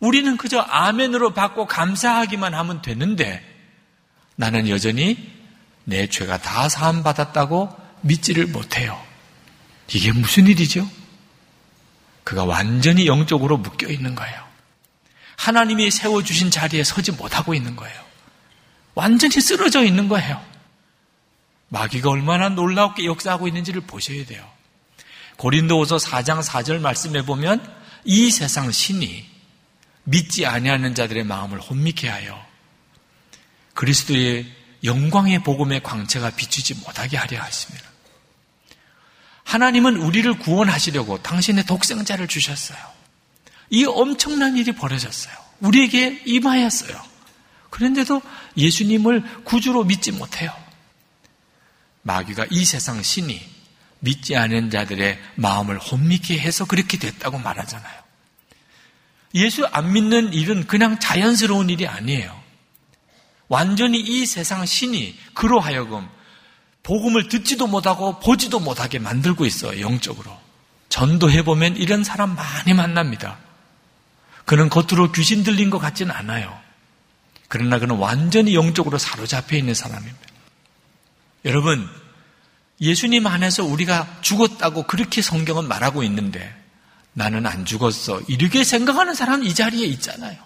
우리는 그저 아멘으로 받고 감사하기만 하면 되는데 나는 여전히 내 죄가 다 사함 받았다고 믿지를 못해요. 이게 무슨 일이죠? 그가 완전히 영적으로 묶여 있는 거예요. 하나님이 세워주신 자리에 서지 못하고 있는 거예요. 완전히 쓰러져 있는 거예요. 마귀가 얼마나 놀랍게 역사하고 있는지를 보셔야 돼요. 고린도후서 4장 4절 말씀해 보면 이 세상 신이 믿지 아니하는 자들의 마음을 혼미케 하여 그리스도의 영광의 복음의 광채가 비추지 못하게 하려 하십니다. 하나님은 우리를 구원하시려고 당신의 독생자를 주셨어요. 이 엄청난 일이 벌어졌어요. 우리에게 임하였어요. 그런데도 예수님을 구주로 믿지 못해요. 마귀가 이 세상 신이 믿지 않은 자들의 마음을 혼미케 해서 그렇게 됐다고 말하잖아요. 예수 안 믿는 일은 그냥 자연스러운 일이 아니에요. 완전히 이 세상 신이 그로 하여금 복음을 듣지도 못하고 보지도 못하게 만들고 있어요, 영적으로. 전도해보면 이런 사람 많이 만납니다. 그는 겉으로 귀신 들린 것 같지는 않아요. 그러나 그는 완전히 영적으로 사로잡혀 있는 사람입니다. 여러분, 예수님 안에서 우리가 죽었다고 그렇게 성경은 말하고 있는데 나는 안 죽었어. 이렇게 생각하는 사람 이 자리에 있잖아요.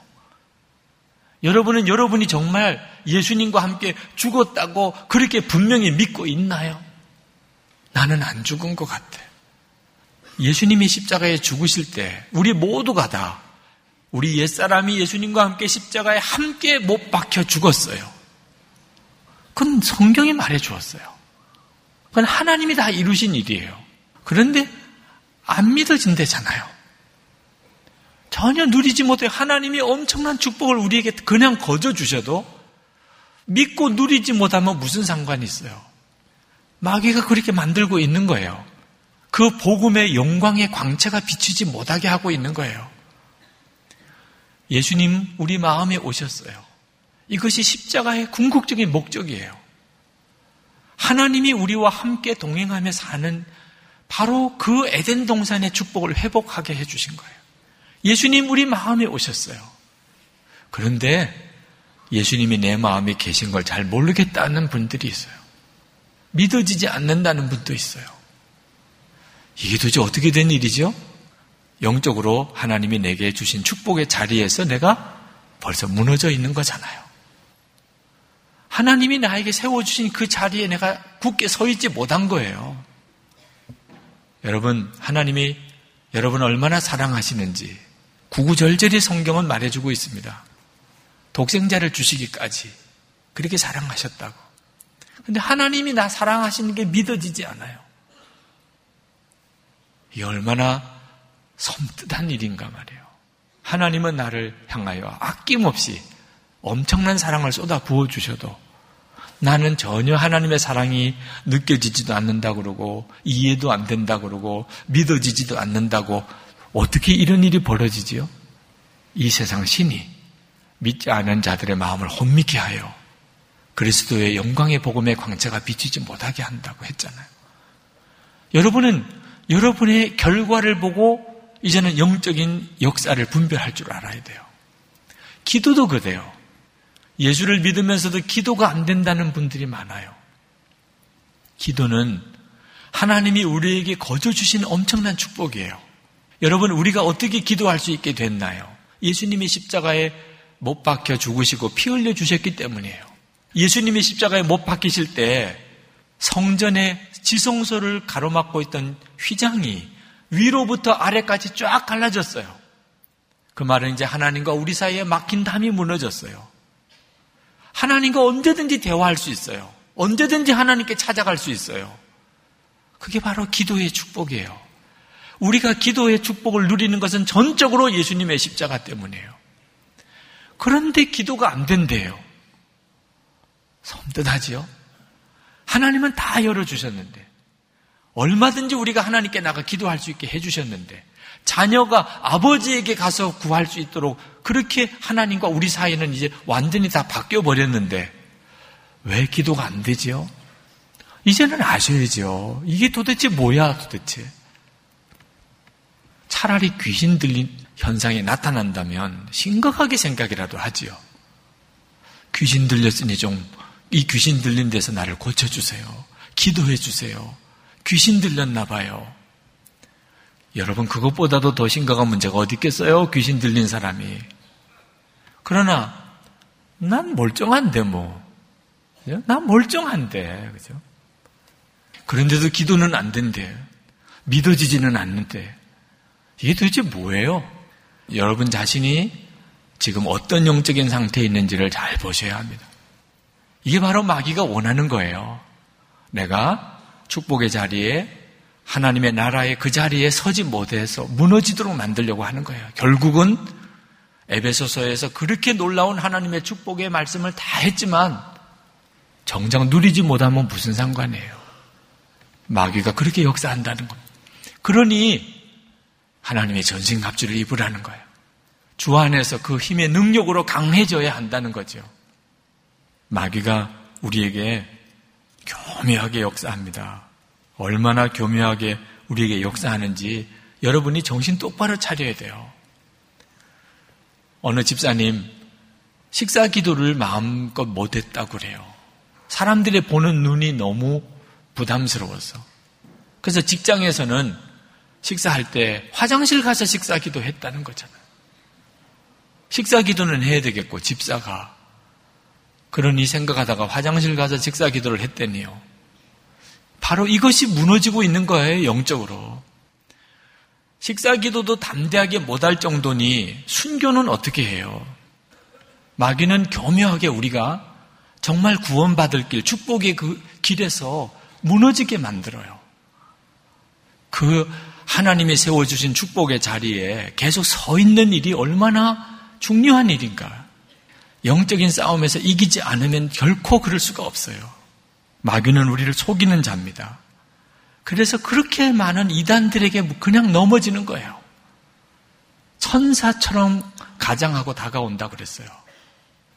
여러분은 여러분이 정말 예수님과 함께 죽었다고 그렇게 분명히 믿고 있나요? 나는 안 죽은 것 같아. 예수님이 십자가에 죽으실 때 우리 모두가 다 우리 옛사람이 예수님과 함께 십자가에 함께 못 박혀 죽었어요. 그건 성경이 말해 주었어요. 그건 하나님이 다 이루신 일이에요. 그런데 안 믿어진대잖아요. 전혀 누리지 못해 하나님이 엄청난 축복을 우리에게 그냥 거저 주셔도 믿고 누리지 못하면 무슨 상관이 있어요? 마귀가 그렇게 만들고 있는 거예요. 그 복음의 영광의 광채가 비추지 못하게 하고 있는 거예요. 예수님 우리 마음에 오셨어요. 이것이 십자가의 궁극적인 목적이에요. 하나님이 우리와 함께 동행하며 사는 바로 그 에덴 동산의 축복을 회복하게 해주신 거예요. 예수님 우리 마음에 오셨어요. 그런데 예수님이 내 마음에 계신 걸 잘 모르겠다는 분들이 있어요. 믿어지지 않는다는 분도 있어요. 이게 도대체 어떻게 된 일이죠? 영적으로 하나님이 내게 주신 축복의 자리에서 내가 벌써 무너져 있는 거잖아요. 하나님이 나에게 세워주신 그 자리에 내가 굳게 서 있지 못한 거예요. 여러분, 하나님이 여러분 얼마나 사랑하시는지 구구절절히 성경은 말해주고 있습니다. 독생자를 주시기까지 그렇게 사랑하셨다고. 근데 하나님이 나 사랑하시는 게 믿어지지 않아요. 이 얼마나 섬뜩한 일인가 말이에요. 하나님은 나를 향하여 아낌없이 엄청난 사랑을 쏟아 부어 주셔도 나는 전혀 하나님의 사랑이 느껴지지도 않는다 그러고 이해도 안 된다 그러고 믿어지지도 않는다고 어떻게 이런 일이 벌어지지요? 이 세상 신이 믿지 않은 자들의 마음을 혼미케 하여 그리스도의 영광의 복음의 광채가 비치지 못하게 한다고 했잖아요. 여러분은 여러분의 결과를 보고 이제는 영적인 역사를 분별할 줄 알아야 돼요. 기도도 그래요. 예수를 믿으면서도 기도가 안 된다는 분들이 많아요. 기도는 하나님이 우리에게 거저 주신 엄청난 축복이에요. 여러분, 우리가 어떻게 기도할 수 있게 됐나요? 예수님이 십자가에 못 박혀 죽으시고 피 흘려 주셨기 때문이에요. 예수님이 십자가에 못 박히실 때 성전의 지성소를 가로막고 있던 휘장이 위로부터 아래까지 쫙 갈라졌어요. 그 말은 이제 하나님과 우리 사이에 막힌 담이 무너졌어요. 하나님과 언제든지 대화할 수 있어요. 언제든지 하나님께 찾아갈 수 있어요. 그게 바로 기도의 축복이에요. 우리가 기도의 축복을 누리는 것은 전적으로 예수님의 십자가 때문이에요. 그런데 기도가 안 된대요. 섬뜩하지요? 하나님은 다 열어주셨는데, 얼마든지 우리가 하나님께 나가 기도할 수 있게 해주셨는데, 자녀가 아버지에게 가서 구할 수 있도록 그렇게 하나님과 우리 사이는 이제 완전히 다 바뀌어 버렸는데, 왜 기도가 안 되지요? 이제는 아셔야죠. 이게 도대체 뭐야, 도대체. 차라리 귀신 들린 현상이 나타난다면 심각하게 생각이라도 하지요. 귀신 들렸으니 좀 이 귀신 들린 데서 나를 고쳐주세요. 기도해 주세요. 귀신 들렸나 봐요. 여러분, 그것보다도 더 심각한 문제가 어디 있겠어요? 귀신 들린 사람이. 그러나, 난 멀쩡한데, 뭐. 난 멀쩡한데, 그죠? 그런데도 기도는 안 된대. 믿어지지는 않는데. 이게 도대체 뭐예요? 여러분 자신이 지금 어떤 영적인 상태에 있는지를 잘 보셔야 합니다. 이게 바로 마귀가 원하는 거예요. 내가 축복의 자리에 하나님의 나라의 그 자리에 서지 못해서 무너지도록 만들려고 하는 거예요. 결국은 에베소서에서 그렇게 놀라운 하나님의 축복의 말씀을 다 했지만 정작 누리지 못하면 무슨 상관이에요. 마귀가 그렇게 역사한다는 겁니다. 그러니 하나님의 전신갑주를 입으라는 거예요. 주 안에서 그 힘의 능력으로 강해져야 한다는 거죠. 마귀가 우리에게 교묘하게 역사합니다. 얼마나 교묘하게 우리에게 역사하는지 여러분이 정신 똑바로 차려야 돼요. 어느 집사님 식사 기도를 마음껏 못했다고 그래요. 사람들이 보는 눈이 너무 부담스러워서. 그래서 직장에서는 식사할 때 화장실 가서 식사 기도했다는 거잖아요. 식사 기도는 해야 되겠고 집사가 그러니 생각하다가 화장실 가서 식사 기도를 했대니요. 바로 이것이 무너지고 있는 거예요, 영적으로. 식사 기도도 담대하게 못할 정도니 순교는 어떻게 해요? 마귀는 교묘하게 우리가 정말 구원받을 길, 축복의 그 길에서 무너지게 만들어요. 그 하나님이 세워주신 축복의 자리에 계속 서 있는 일이 얼마나 중요한 일인가. 영적인 싸움에서 이기지 않으면 결코 그럴 수가 없어요. 마귀는 우리를 속이는 자입니다. 그래서 그렇게 많은 이단들에게 그냥 넘어지는 거예요. 천사처럼 가장하고 다가온다 그랬어요.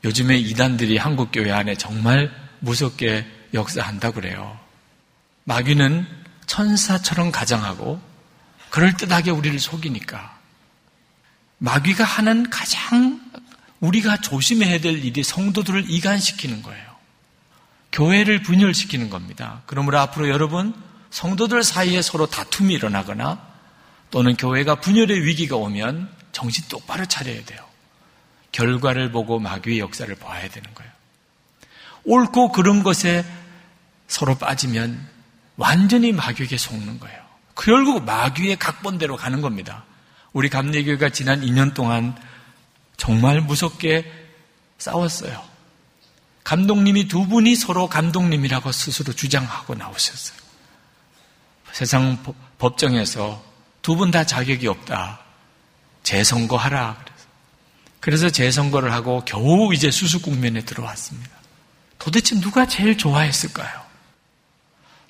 요즘에 이단들이 한국 교회 안에 정말 무섭게 역사한다 그래요. 마귀는 천사처럼 가장하고 그럴듯하게 우리를 속이니까 마귀가 하는 가장 우리가 조심해야 될 일이 성도들을 이간시키는 거예요. 교회를 분열시키는 겁니다. 그러므로 앞으로 여러분 성도들 사이에 서로 다툼이 일어나거나 또는 교회가 분열의 위기가 오면 정신 똑바로 차려야 돼요. 결과를 보고 마귀의 역사를 봐야 되는 거예요. 옳고 그런 것에 서로 빠지면 완전히 마귀에게 속는 거예요. 결국 마귀의 각본대로 가는 겁니다. 우리 감리교회가 지난 2년 동안 정말 무섭게 싸웠어요. 감독님이 두 분이 서로 감독님이라고 스스로 주장하고 나오셨어요. 세상 법정에서 두 분 다 자격이 없다. 재선거하라. 그래서. 그래서 재선거를 하고 겨우 이제 수습 국면에 들어왔습니다. 도대체 누가 제일 좋아했을까요?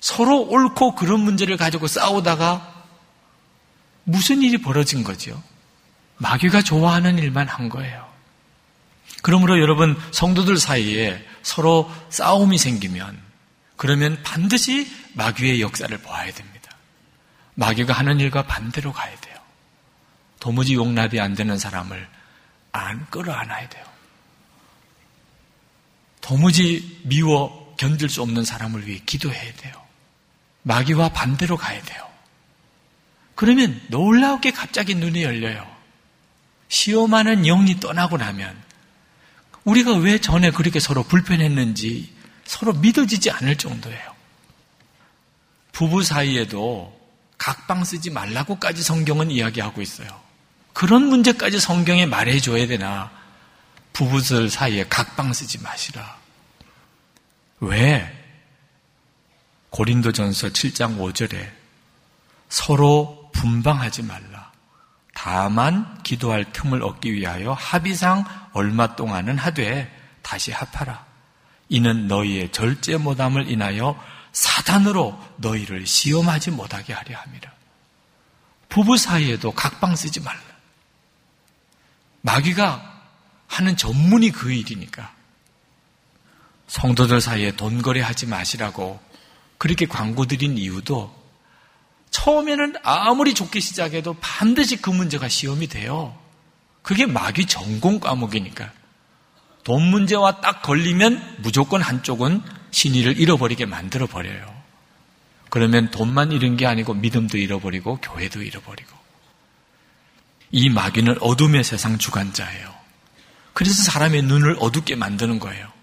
서로 옳고 그런 문제를 가지고 싸우다가 무슨 일이 벌어진 거죠? 마귀가 좋아하는 일만 한 거예요. 그러므로 여러분 성도들 사이에 서로 싸움이 생기면 그러면 반드시 마귀의 역사를 보아야 됩니다. 마귀가 하는 일과 반대로 가야 돼요. 도무지 용납이 안 되는 사람을 안 끌어안아야 돼요. 도무지 미워 견딜 수 없는 사람을 위해 기도해야 돼요. 마귀와 반대로 가야 돼요. 그러면 놀라우게 갑자기 눈이 열려요. 시험하는 영이 떠나고 나면 우리가 왜 전에 그렇게 서로 불편했는지 서로 믿어지지 않을 정도예요. 부부 사이에도 각방 쓰지 말라고까지 성경은 이야기하고 있어요. 그런 문제까지 성경에 말해줘야 되나? 부부들 사이에 각방 쓰지 마시라. 왜? 고린도전서 7장 5절에 서로 분방하지 말라. 다만 기도할 틈을 얻기 위하여 합의상 얼마 동안은 하되 다시 합하라. 이는 너희의 절제 못함을 인하여 사단으로 너희를 시험하지 못하게 하려 함이라. 부부 사이에도 각방 쓰지 말라. 마귀가 하는 전문이 그 일이니까. 성도들 사이에 돈거래 하지 마시라고 그렇게 광고 드린 이유도 처음에는 아무리 좋게 시작해도 반드시 그 문제가 시험이 돼요. 그게 마귀 전공 과목이니까. 돈 문제와 딱 걸리면 무조건 한쪽은 신의를 잃어버리게 만들어 버려요. 그러면 돈만 잃은 게 아니고 믿음도 잃어버리고 교회도 잃어버리고. 이 마귀는 어둠의 세상 주관자예요. 그래서 사람의 눈을 어둡게 만드는 거예요.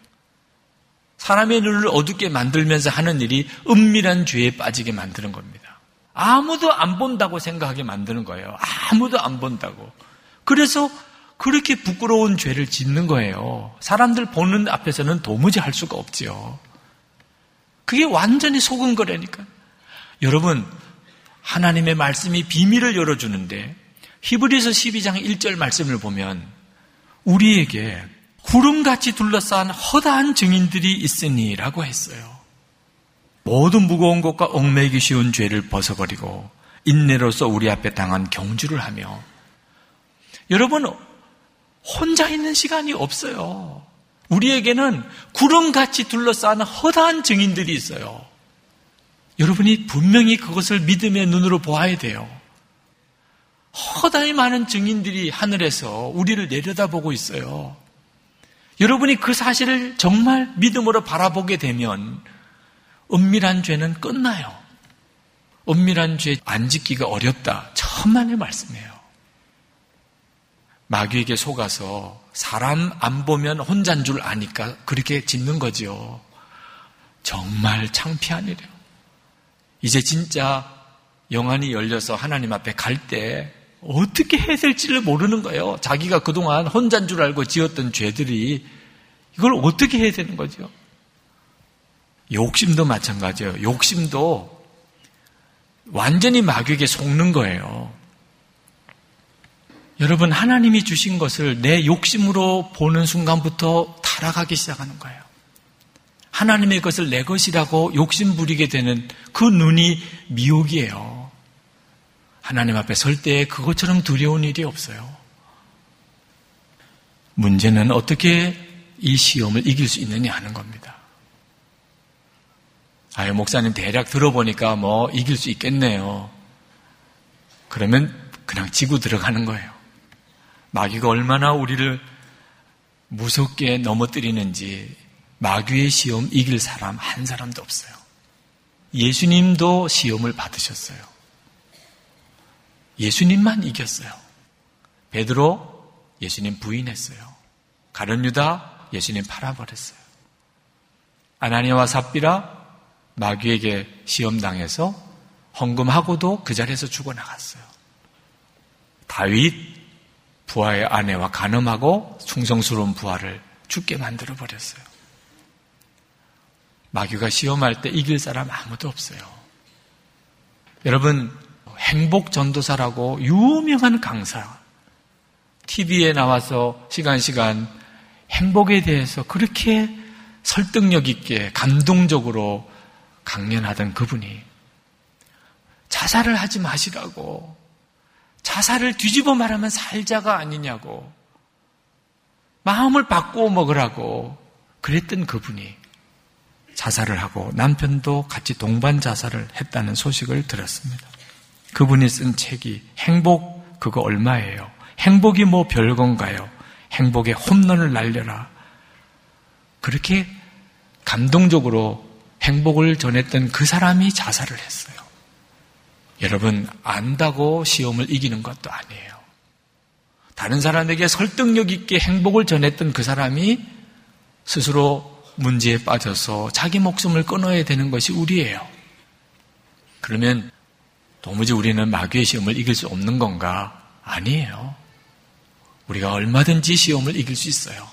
사람의 눈을 어둡게 만들면서 하는 일이 은밀한 죄에 빠지게 만드는 겁니다. 아무도 안 본다고 생각하게 만드는 거예요. 아무도 안 본다고. 그래서 그렇게 부끄러운 죄를 짓는 거예요. 사람들 보는 앞에서는 도무지 할 수가 없지요. 그게 완전히 속은 거라니까. 여러분, 하나님의 말씀이 비밀을 열어주는데 히브리서 12장 1절 말씀을 보면 우리에게 구름같이 둘러싼 허다한 증인들이 있으니라고 했어요. 모든 무거운 것과 얽매기 쉬운 죄를 벗어버리고 인내로서 우리 앞에 당한 경주를 하며 여러분 혼자 있는 시간이 없어요. 우리에게는 구름같이 둘러싼 허다한 증인들이 있어요. 여러분이 분명히 그것을 믿음의 눈으로 보아야 돼요. 허다히 많은 증인들이 하늘에서 우리를 내려다보고 있어요. 여러분이 그 사실을 정말 믿음으로 바라보게 되면 은밀한 죄는 끝나요. 은밀한 죄안 짓기가 어렵다. 천만의 말씀이에요. 마귀에게 속아서 사람 안 보면 혼자인 줄 아니까 그렇게 짓는 거지요. 정말 창피한 일이에요. 이제 진짜 영안이 열려서 하나님 앞에 갈 때 어떻게 해야 될지를 모르는 거예요. 자기가 그동안 혼자인 줄 알고 지었던 죄들이 이걸 어떻게 해야 되는 거죠? 욕심도 마찬가지예요. 욕심도 완전히 마귀에게 속는 거예요. 여러분, 하나님이 주신 것을 내 욕심으로 보는 순간부터 타락하기 시작하는 거예요. 하나님의 것을 내 것이라고 욕심 부리게 되는 그 눈이 미혹이에요. 하나님 앞에 설 때 그것처럼 두려운 일이 없어요. 문제는 어떻게 이 시험을 이길 수 있느냐 하는 겁니다. 아유, 목사님 대략 들어보니까 뭐 이길 수 있겠네요. 그러면 그냥 지고 들어가는 거예요. 마귀가 얼마나 우리를 무섭게 넘어뜨리는지 마귀의 시험 이길 사람 한 사람도 없어요. 예수님도 시험을 받으셨어요. 예수님만 이겼어요. 베드로 예수님 부인했어요. 가룟 유다 예수님 팔아버렸어요. 아나니아와 삽비라 마귀에게 시험 당해서 헌금하고도 그 자리에서 죽어나갔어요. 다윗 부하의 아내와 간음하고 충성스러운 부하를 죽게 만들어 버렸어요. 마귀가 시험할 때 이길 사람 아무도 없어요. 여러분, 행복 전도사라고 유명한 강사, TV에 나와서 시간 시간 행복에 대해서 그렇게 설득력 있게 감동적으로 강연하던 그분이 자살을 하지 마시라고 자살을 뒤집어 말하면 살자가 아니냐고 마음을 바꾸어 먹으라고 그랬던 그분이 자살을 하고 남편도 같이 동반 자살을 했다는 소식을 들었습니다. 그분이 쓴 책이 행복 그거 얼마예요? 행복이 뭐 별건가요? 행복의 홈런을 날려라. 그렇게 감동적으로 행복을 전했던 그 사람이 자살을 했어요. 여러분, 안다고 시험을 이기는 것도 아니에요. 다른 사람에게 설득력 있게 행복을 전했던 그 사람이 스스로 문제에 빠져서 자기 목숨을 끊어야 되는 것이 우리예요. 그러면 도무지 우리는 마귀의 시험을 이길 수 없는 건가? 아니에요. 우리가 얼마든지 시험을 이길 수 있어요.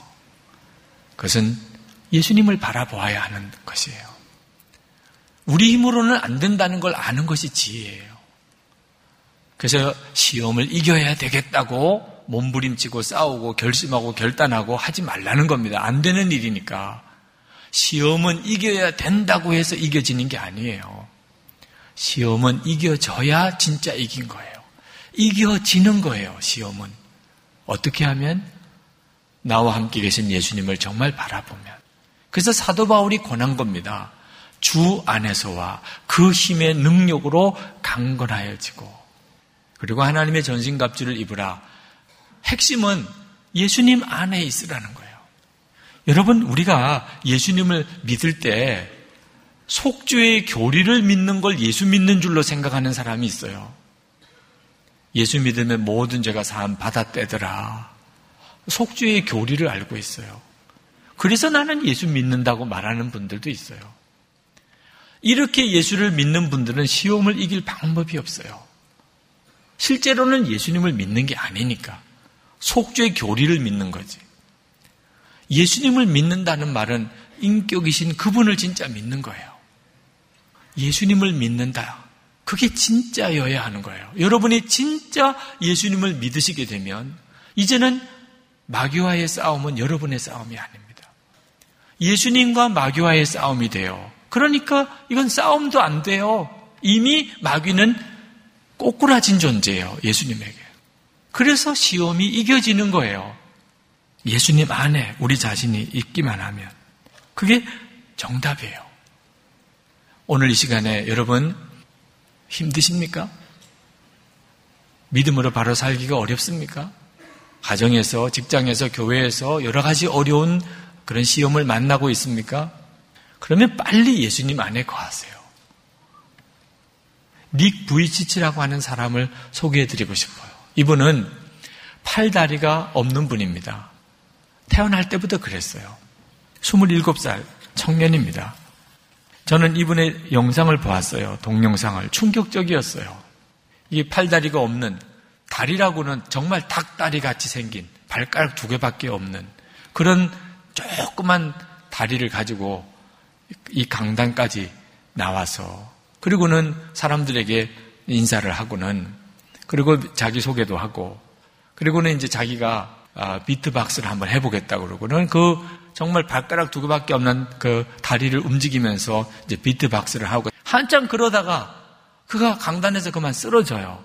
그것은 예수님을 바라보아야 하는 것이에요. 우리 힘으로는 안 된다는 걸 아는 것이 지혜예요. 그래서 시험을 이겨야 되겠다고 몸부림치고 싸우고 결심하고 결단하고 하지 말라는 겁니다. 안 되는 일이니까. 시험은 이겨야 된다고 해서 이겨지는 게 아니에요. 시험은 이겨져야 진짜 이긴 거예요. 이겨지는 거예요, 시험은. 어떻게 하면? 나와 함께 계신 예수님을 정말 바라보면. 그래서 사도 바울이 권한 겁니다. 주 안에서와 그 힘의 능력으로 강건하여지고 그리고 하나님의 전신갑주를 입으라. 핵심은 예수님 안에 있으라는 거예요. 여러분, 우리가 예수님을 믿을 때 속주의 교리를 믿는 걸 예수 믿는 줄로 생각하는 사람이 있어요. 예수 믿으면 모든 죄가 사함 받아 떼더라. 속주의 교리를 알고 있어요. 그래서 나는 예수 믿는다고 말하는 분들도 있어요. 이렇게 예수를 믿는 분들은 시험을 이길 방법이 없어요. 실제로는 예수님을 믿는 게 아니니까. 속죄 교리를 믿는 거지. 예수님을 믿는다는 말은 인격이신 그분을 진짜 믿는 거예요. 예수님을 믿는다. 그게 진짜여야 하는 거예요. 여러분이 진짜 예수님을 믿으시게 되면 이제는 마귀와의 싸움은 여러분의 싸움이 아닙니다. 예수님과 마귀와의 싸움이 돼요. 그러니까 이건 싸움도 안 돼요. 이미 마귀는 꼬꾸라진 존재예요. 예수님에게. 그래서 시험이 이겨지는 거예요. 예수님 안에 우리 자신이 있기만 하면. 그게 정답이에요. 오늘 이 시간에 여러분 힘드십니까? 믿음으로 바로 살기가 어렵습니까? 가정에서, 직장에서, 교회에서 여러 가지 어려운 그런 시험을 만나고 있습니까? 그러면 빨리 예수님 안에 거하세요. 닉 부이치치라고 하는 사람을 소개해 드리고 싶어요. 이분은 팔다리가 없는 분입니다. 태어날 때부터 그랬어요. 27살 청년입니다. 저는 이분의 영상을 보았어요. 동영상을. 충격적이었어요. 이 팔다리가 없는 다리라고는 정말 닭다리 같이 생긴 발가락 두 개밖에 없는 그런 조그만 다리를 가지고 이 강단까지 나와서 그리고는 사람들에게 인사를 하고는 그리고 자기 소개도 하고 그리고는 이제 자기가 아, 비트박스를 한번 해보겠다 그러고는 그 정말 발가락 두 개밖에 없는 그 다리를 움직이면서 이제 비트박스를 하고 한참 그러다가 그가 강단에서 그만 쓰러져요.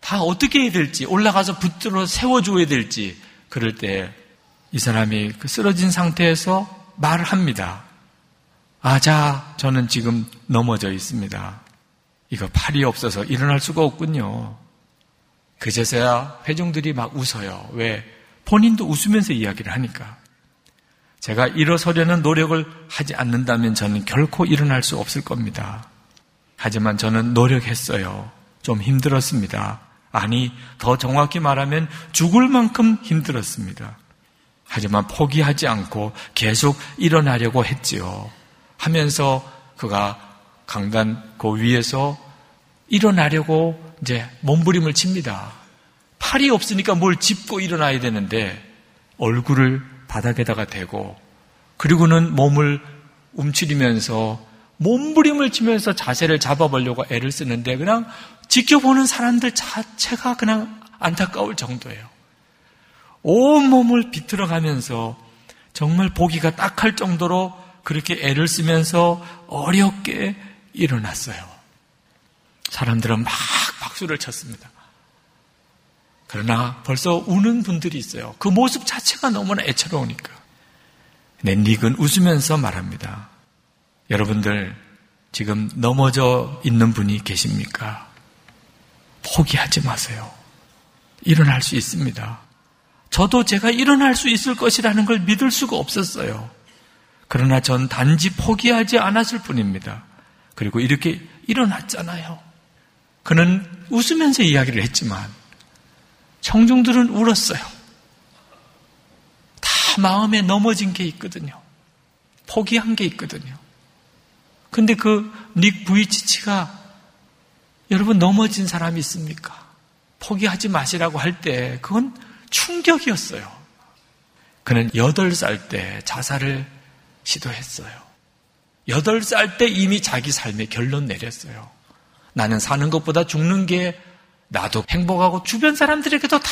다 어떻게 해야 될지 올라가서 붙들어 세워줘야 될지 그럴 때 이 사람이 그 쓰러진 상태에서 말을 합니다. 아, 자, 저는 지금 넘어져 있습니다. 이거 팔이 없어서 일어날 수가 없군요. 그제서야 회중들이 막 웃어요. 왜? 본인도 웃으면서 이야기를 하니까. 제가 일어서려는 노력을 하지 않는다면 저는 결코 일어날 수 없을 겁니다. 하지만 저는 노력했어요. 좀 힘들었습니다. 아니, 더 정확히 말하면 죽을 만큼 힘들었습니다. 하지만 포기하지 않고 계속 일어나려고 했지요. 하면서 그가 강단 그 위에서 일어나려고 이제 몸부림을 칩니다. 팔이 없으니까 뭘 짚고 일어나야 되는데 얼굴을 바닥에다가 대고 그리고는 몸을 움츠리면서 몸부림을 치면서 자세를 잡아보려고 애를 쓰는데 그냥 지켜보는 사람들 자체가 그냥 안타까울 정도예요. 온 몸을 비틀어 가면서 정말 보기가 딱할 정도로 그렇게 애를 쓰면서 어렵게 일어났어요. 사람들은 막 박수를 쳤습니다. 그러나 벌써 우는 분들이 있어요. 그 모습 자체가 너무나 애처로우니까. 네, 닉은 웃으면서 말합니다. 여러분들, 지금 넘어져 있는 분이 계십니까? 포기하지 마세요. 일어날 수 있습니다. 저도 제가 일어날 수 있을 것이라는 걸 믿을 수가 없었어요. 그러나 전 단지 포기하지 않았을 뿐입니다. 그리고 이렇게 일어났잖아요. 그는 웃으면서 이야기를 했지만 청중들은 울었어요. 다 마음에 넘어진 게 있거든요. 포기한 게 있거든요. 근데 그 닉 부이치치가 여러분 넘어진 사람이 있습니까? 포기하지 마시라고 할 때 그건 충격이었어요. 그는 8살 때 자살을 시도했어요. 8살 때 이미 자기 삶의 결론 내렸어요. 나는 사는 것보다 죽는 게 나도 행복하고 주변 사람들에게도 다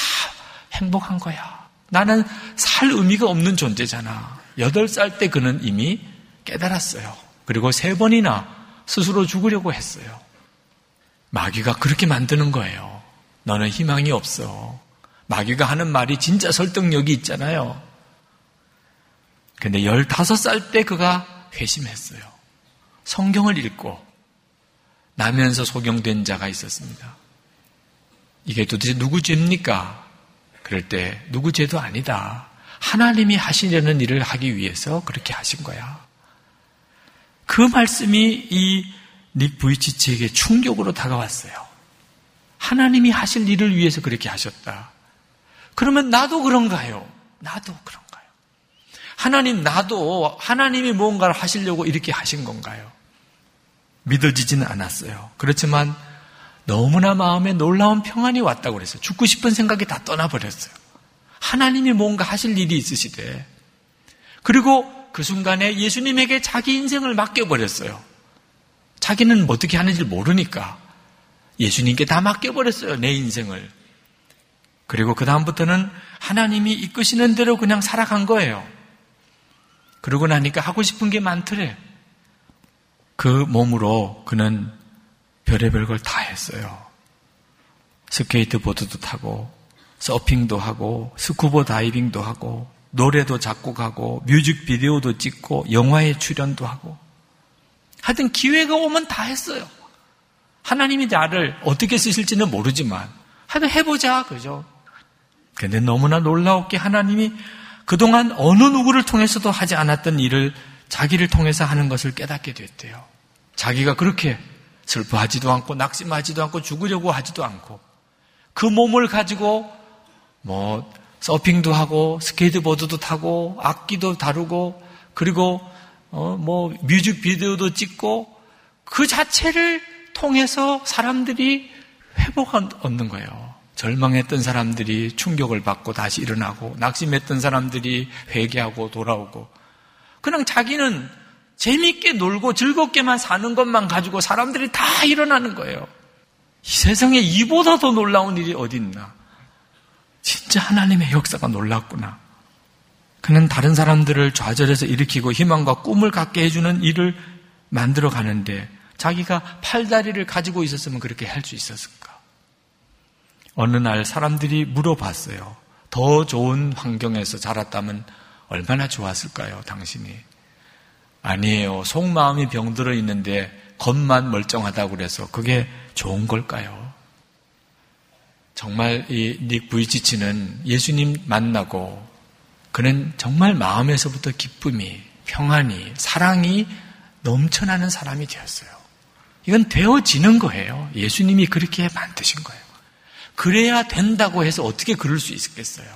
행복한 거야. 나는 살 의미가 없는 존재잖아. 8살 때 그는 이미 깨달았어요. 그리고 세 번이나 스스로 죽으려고 했어요. 마귀가 그렇게 만드는 거예요. 너는 희망이 없어. 마귀가 하는 말이 진짜 설득력이 있잖아요. 근데 15살 때 그가 회심했어요. 성경을 읽고 나면서 소경된 자가 있었습니다. 이게 도대체 누구 죄입니까? 그럴 때 누구 죄도 아니다. 하나님이 하시려는 일을 하기 위해서 그렇게 하신 거야. 그 말씀이 이닉 부이치치에게 충격으로 다가왔어요. 하나님이 하실 일을 위해서 그렇게 하셨다. 그러면 나도 그런가요? 나도 그런가요? 하나님 나도 하나님이 무언가를 하시려고 이렇게 하신 건가요? 믿어지지는 않았어요. 그렇지만 너무나 마음에 놀라운 평안이 왔다고 그랬어요. 죽고 싶은 생각이 다 떠나버렸어요. 하나님이 뭔가 하실 일이 있으시대. 그리고 그 순간에 예수님에게 자기 인생을 맡겨버렸어요. 자기는 어떻게 하는지 모르니까 예수님께 다 맡겨버렸어요. 내 인생을. 그리고 그다음부터는 하나님이 이끄시는 대로 그냥 살아간 거예요. 그러고 나니까 하고 싶은 게 많더래. 그 몸으로 그는 별의별 걸 다 했어요. 스케이트보드도 타고, 서핑도 하고, 스쿠버 다이빙도 하고, 노래도 작곡하고, 뮤직비디오도 찍고, 영화에 출연도 하고. 하여튼 기회가 오면 다 했어요. 하나님이 나를 어떻게 쓰실지는 모르지만, 하여튼 해보자, 그죠? 근데 너무나 놀라웠게 하나님이 그동안 어느 누구를 통해서도 하지 않았던 일을 자기를 통해서 하는 것을 깨닫게 됐대요. 자기가 그렇게 슬퍼하지도 않고 낙심하지도 않고 죽으려고 하지도 않고 그 몸을 가지고 뭐 서핑도 하고 스케이트보드도 타고 악기도 다루고 그리고 어 뭐 뮤직비디오도 찍고 그 자체를 통해서 사람들이 회복 얻는 거예요. 절망했던 사람들이 충격을 받고 다시 일어나고 낙심했던 사람들이 회개하고 돌아오고 그냥 자기는 재밌게 놀고 즐겁게만 사는 것만 가지고 사람들이 다 일어나는 거예요. 이 세상에 이보다 더 놀라운 일이 어디 있나? 진짜 하나님의 역사가 놀랍구나. 그는 다른 사람들을 좌절해서 일으키고 희망과 꿈을 갖게 해주는 일을 만들어 가는데 자기가 팔다리를 가지고 있었으면 그렇게 할 수 있었을까? 어느 날 사람들이 물어봤어요. 더 좋은 환경에서 자랐다면 얼마나 좋았을까요, 당신이? 아니에요. 속마음이 병들어 있는데 겉만 멀쩡하다고 그래서 그게 좋은 걸까요? 정말 이 닉 부이치치는 예수님 만나고 그는 정말 마음에서부터 기쁨이, 평안이, 사랑이 넘쳐나는 사람이 되었어요. 이건 되어지는 거예요. 예수님이 그렇게 만드신 거예요. 그래야 된다고 해서 어떻게 그럴 수 있겠어요?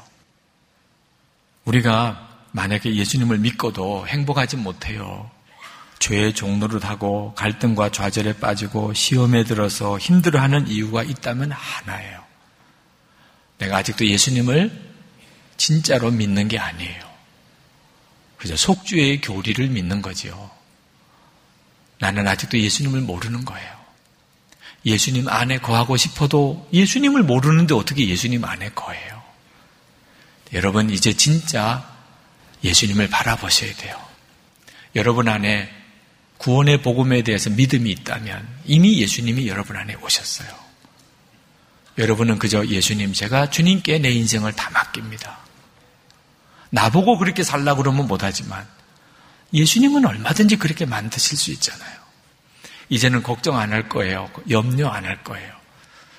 우리가 만약에 예수님을 믿고도 행복하지 못해요. 죄의 종로를 하고 갈등과 좌절에 빠지고 시험에 들어서 힘들어하는 이유가 있다면 하나예요. 내가 아직도 예수님을 진짜로 믿는 게 아니에요. 그저 속주의 교리를 믿는 거지요. 나는 아직도 예수님을 모르는 거예요. 예수님 안에 거하고 싶어도 예수님을 모르는데 어떻게 예수님 안에 거해요? 여러분, 이제 진짜 예수님을 바라보셔야 돼요. 여러분 안에 구원의 복음에 대해서 믿음이 있다면 이미 예수님이 여러분 안에 오셨어요. 여러분은 그저 예수님 제가 주님께 내 인생을 다 맡깁니다. 나보고 그렇게 살라 그러면 못하지만 예수님은 얼마든지 그렇게 만드실 수 있잖아요. 이제는 걱정 안 할 거예요. 염려 안 할 거예요.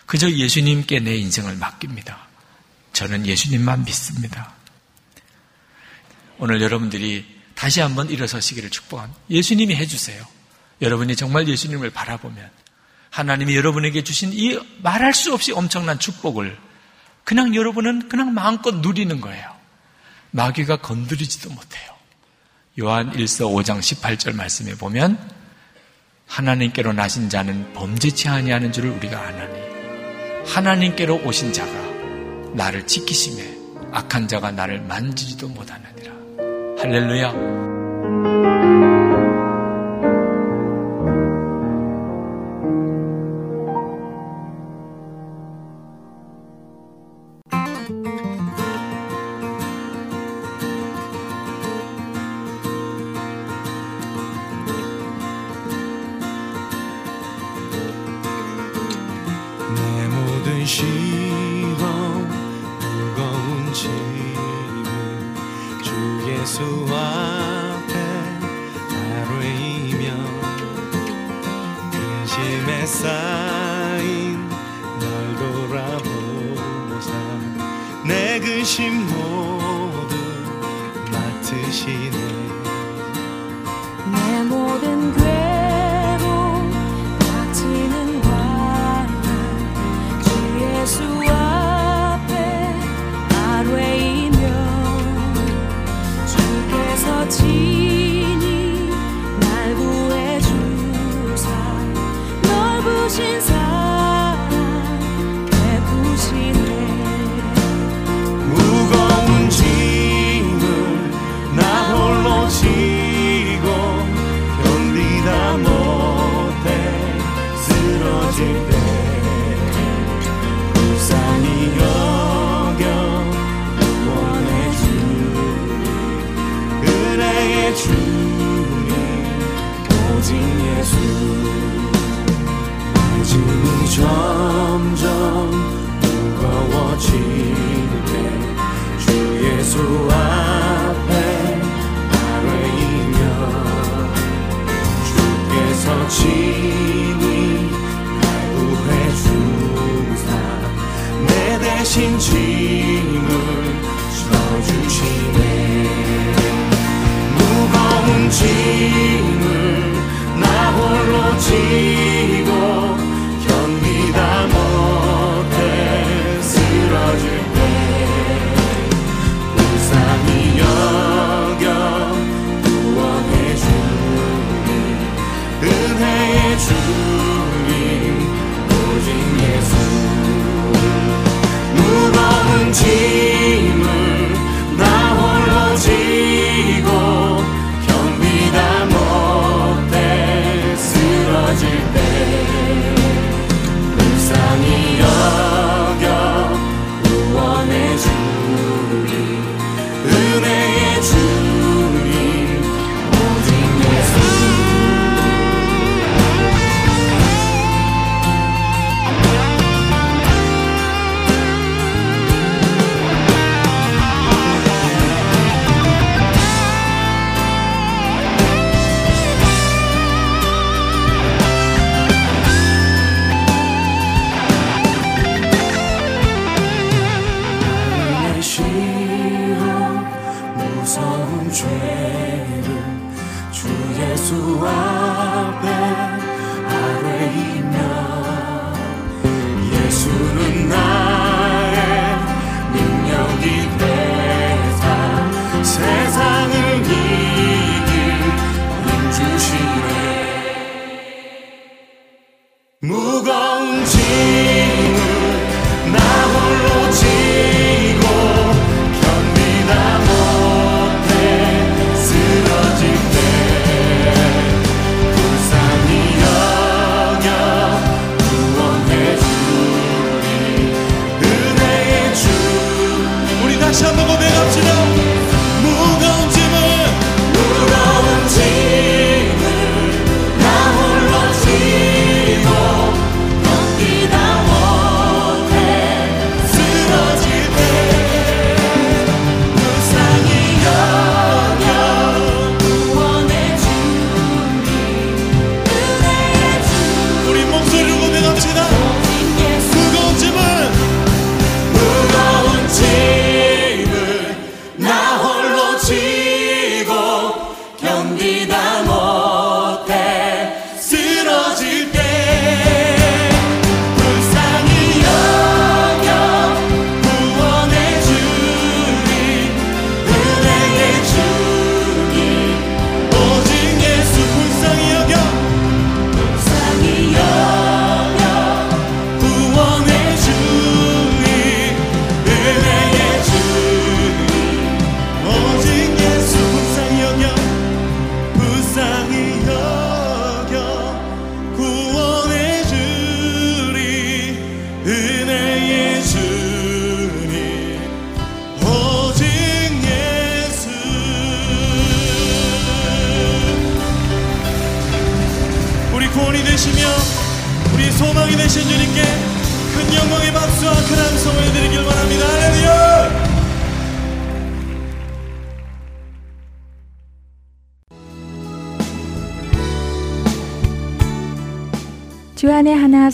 그저 예수님께 내 인생을 맡깁니다. 저는 예수님만 믿습니다. 오늘 여러분들이 다시 한번 일어서시기를 축복합니다. 예수님이 해주세요. 여러분이 정말 예수님을 바라보면 하나님이 여러분에게 주신 이 말할 수 없이 엄청난 축복을 그냥 여러분은 그냥 마음껏 누리는 거예요. 마귀가 건드리지도 못해요. 요한 1서 5장 18절 말씀에 보면 하나님께로 나신 자는 범죄치 아니하는 줄을 우리가 아나니 하나님께로 오신 자가 나를 지키심에 악한 자가 나를 만지지도 못하느니라. 할렐루야.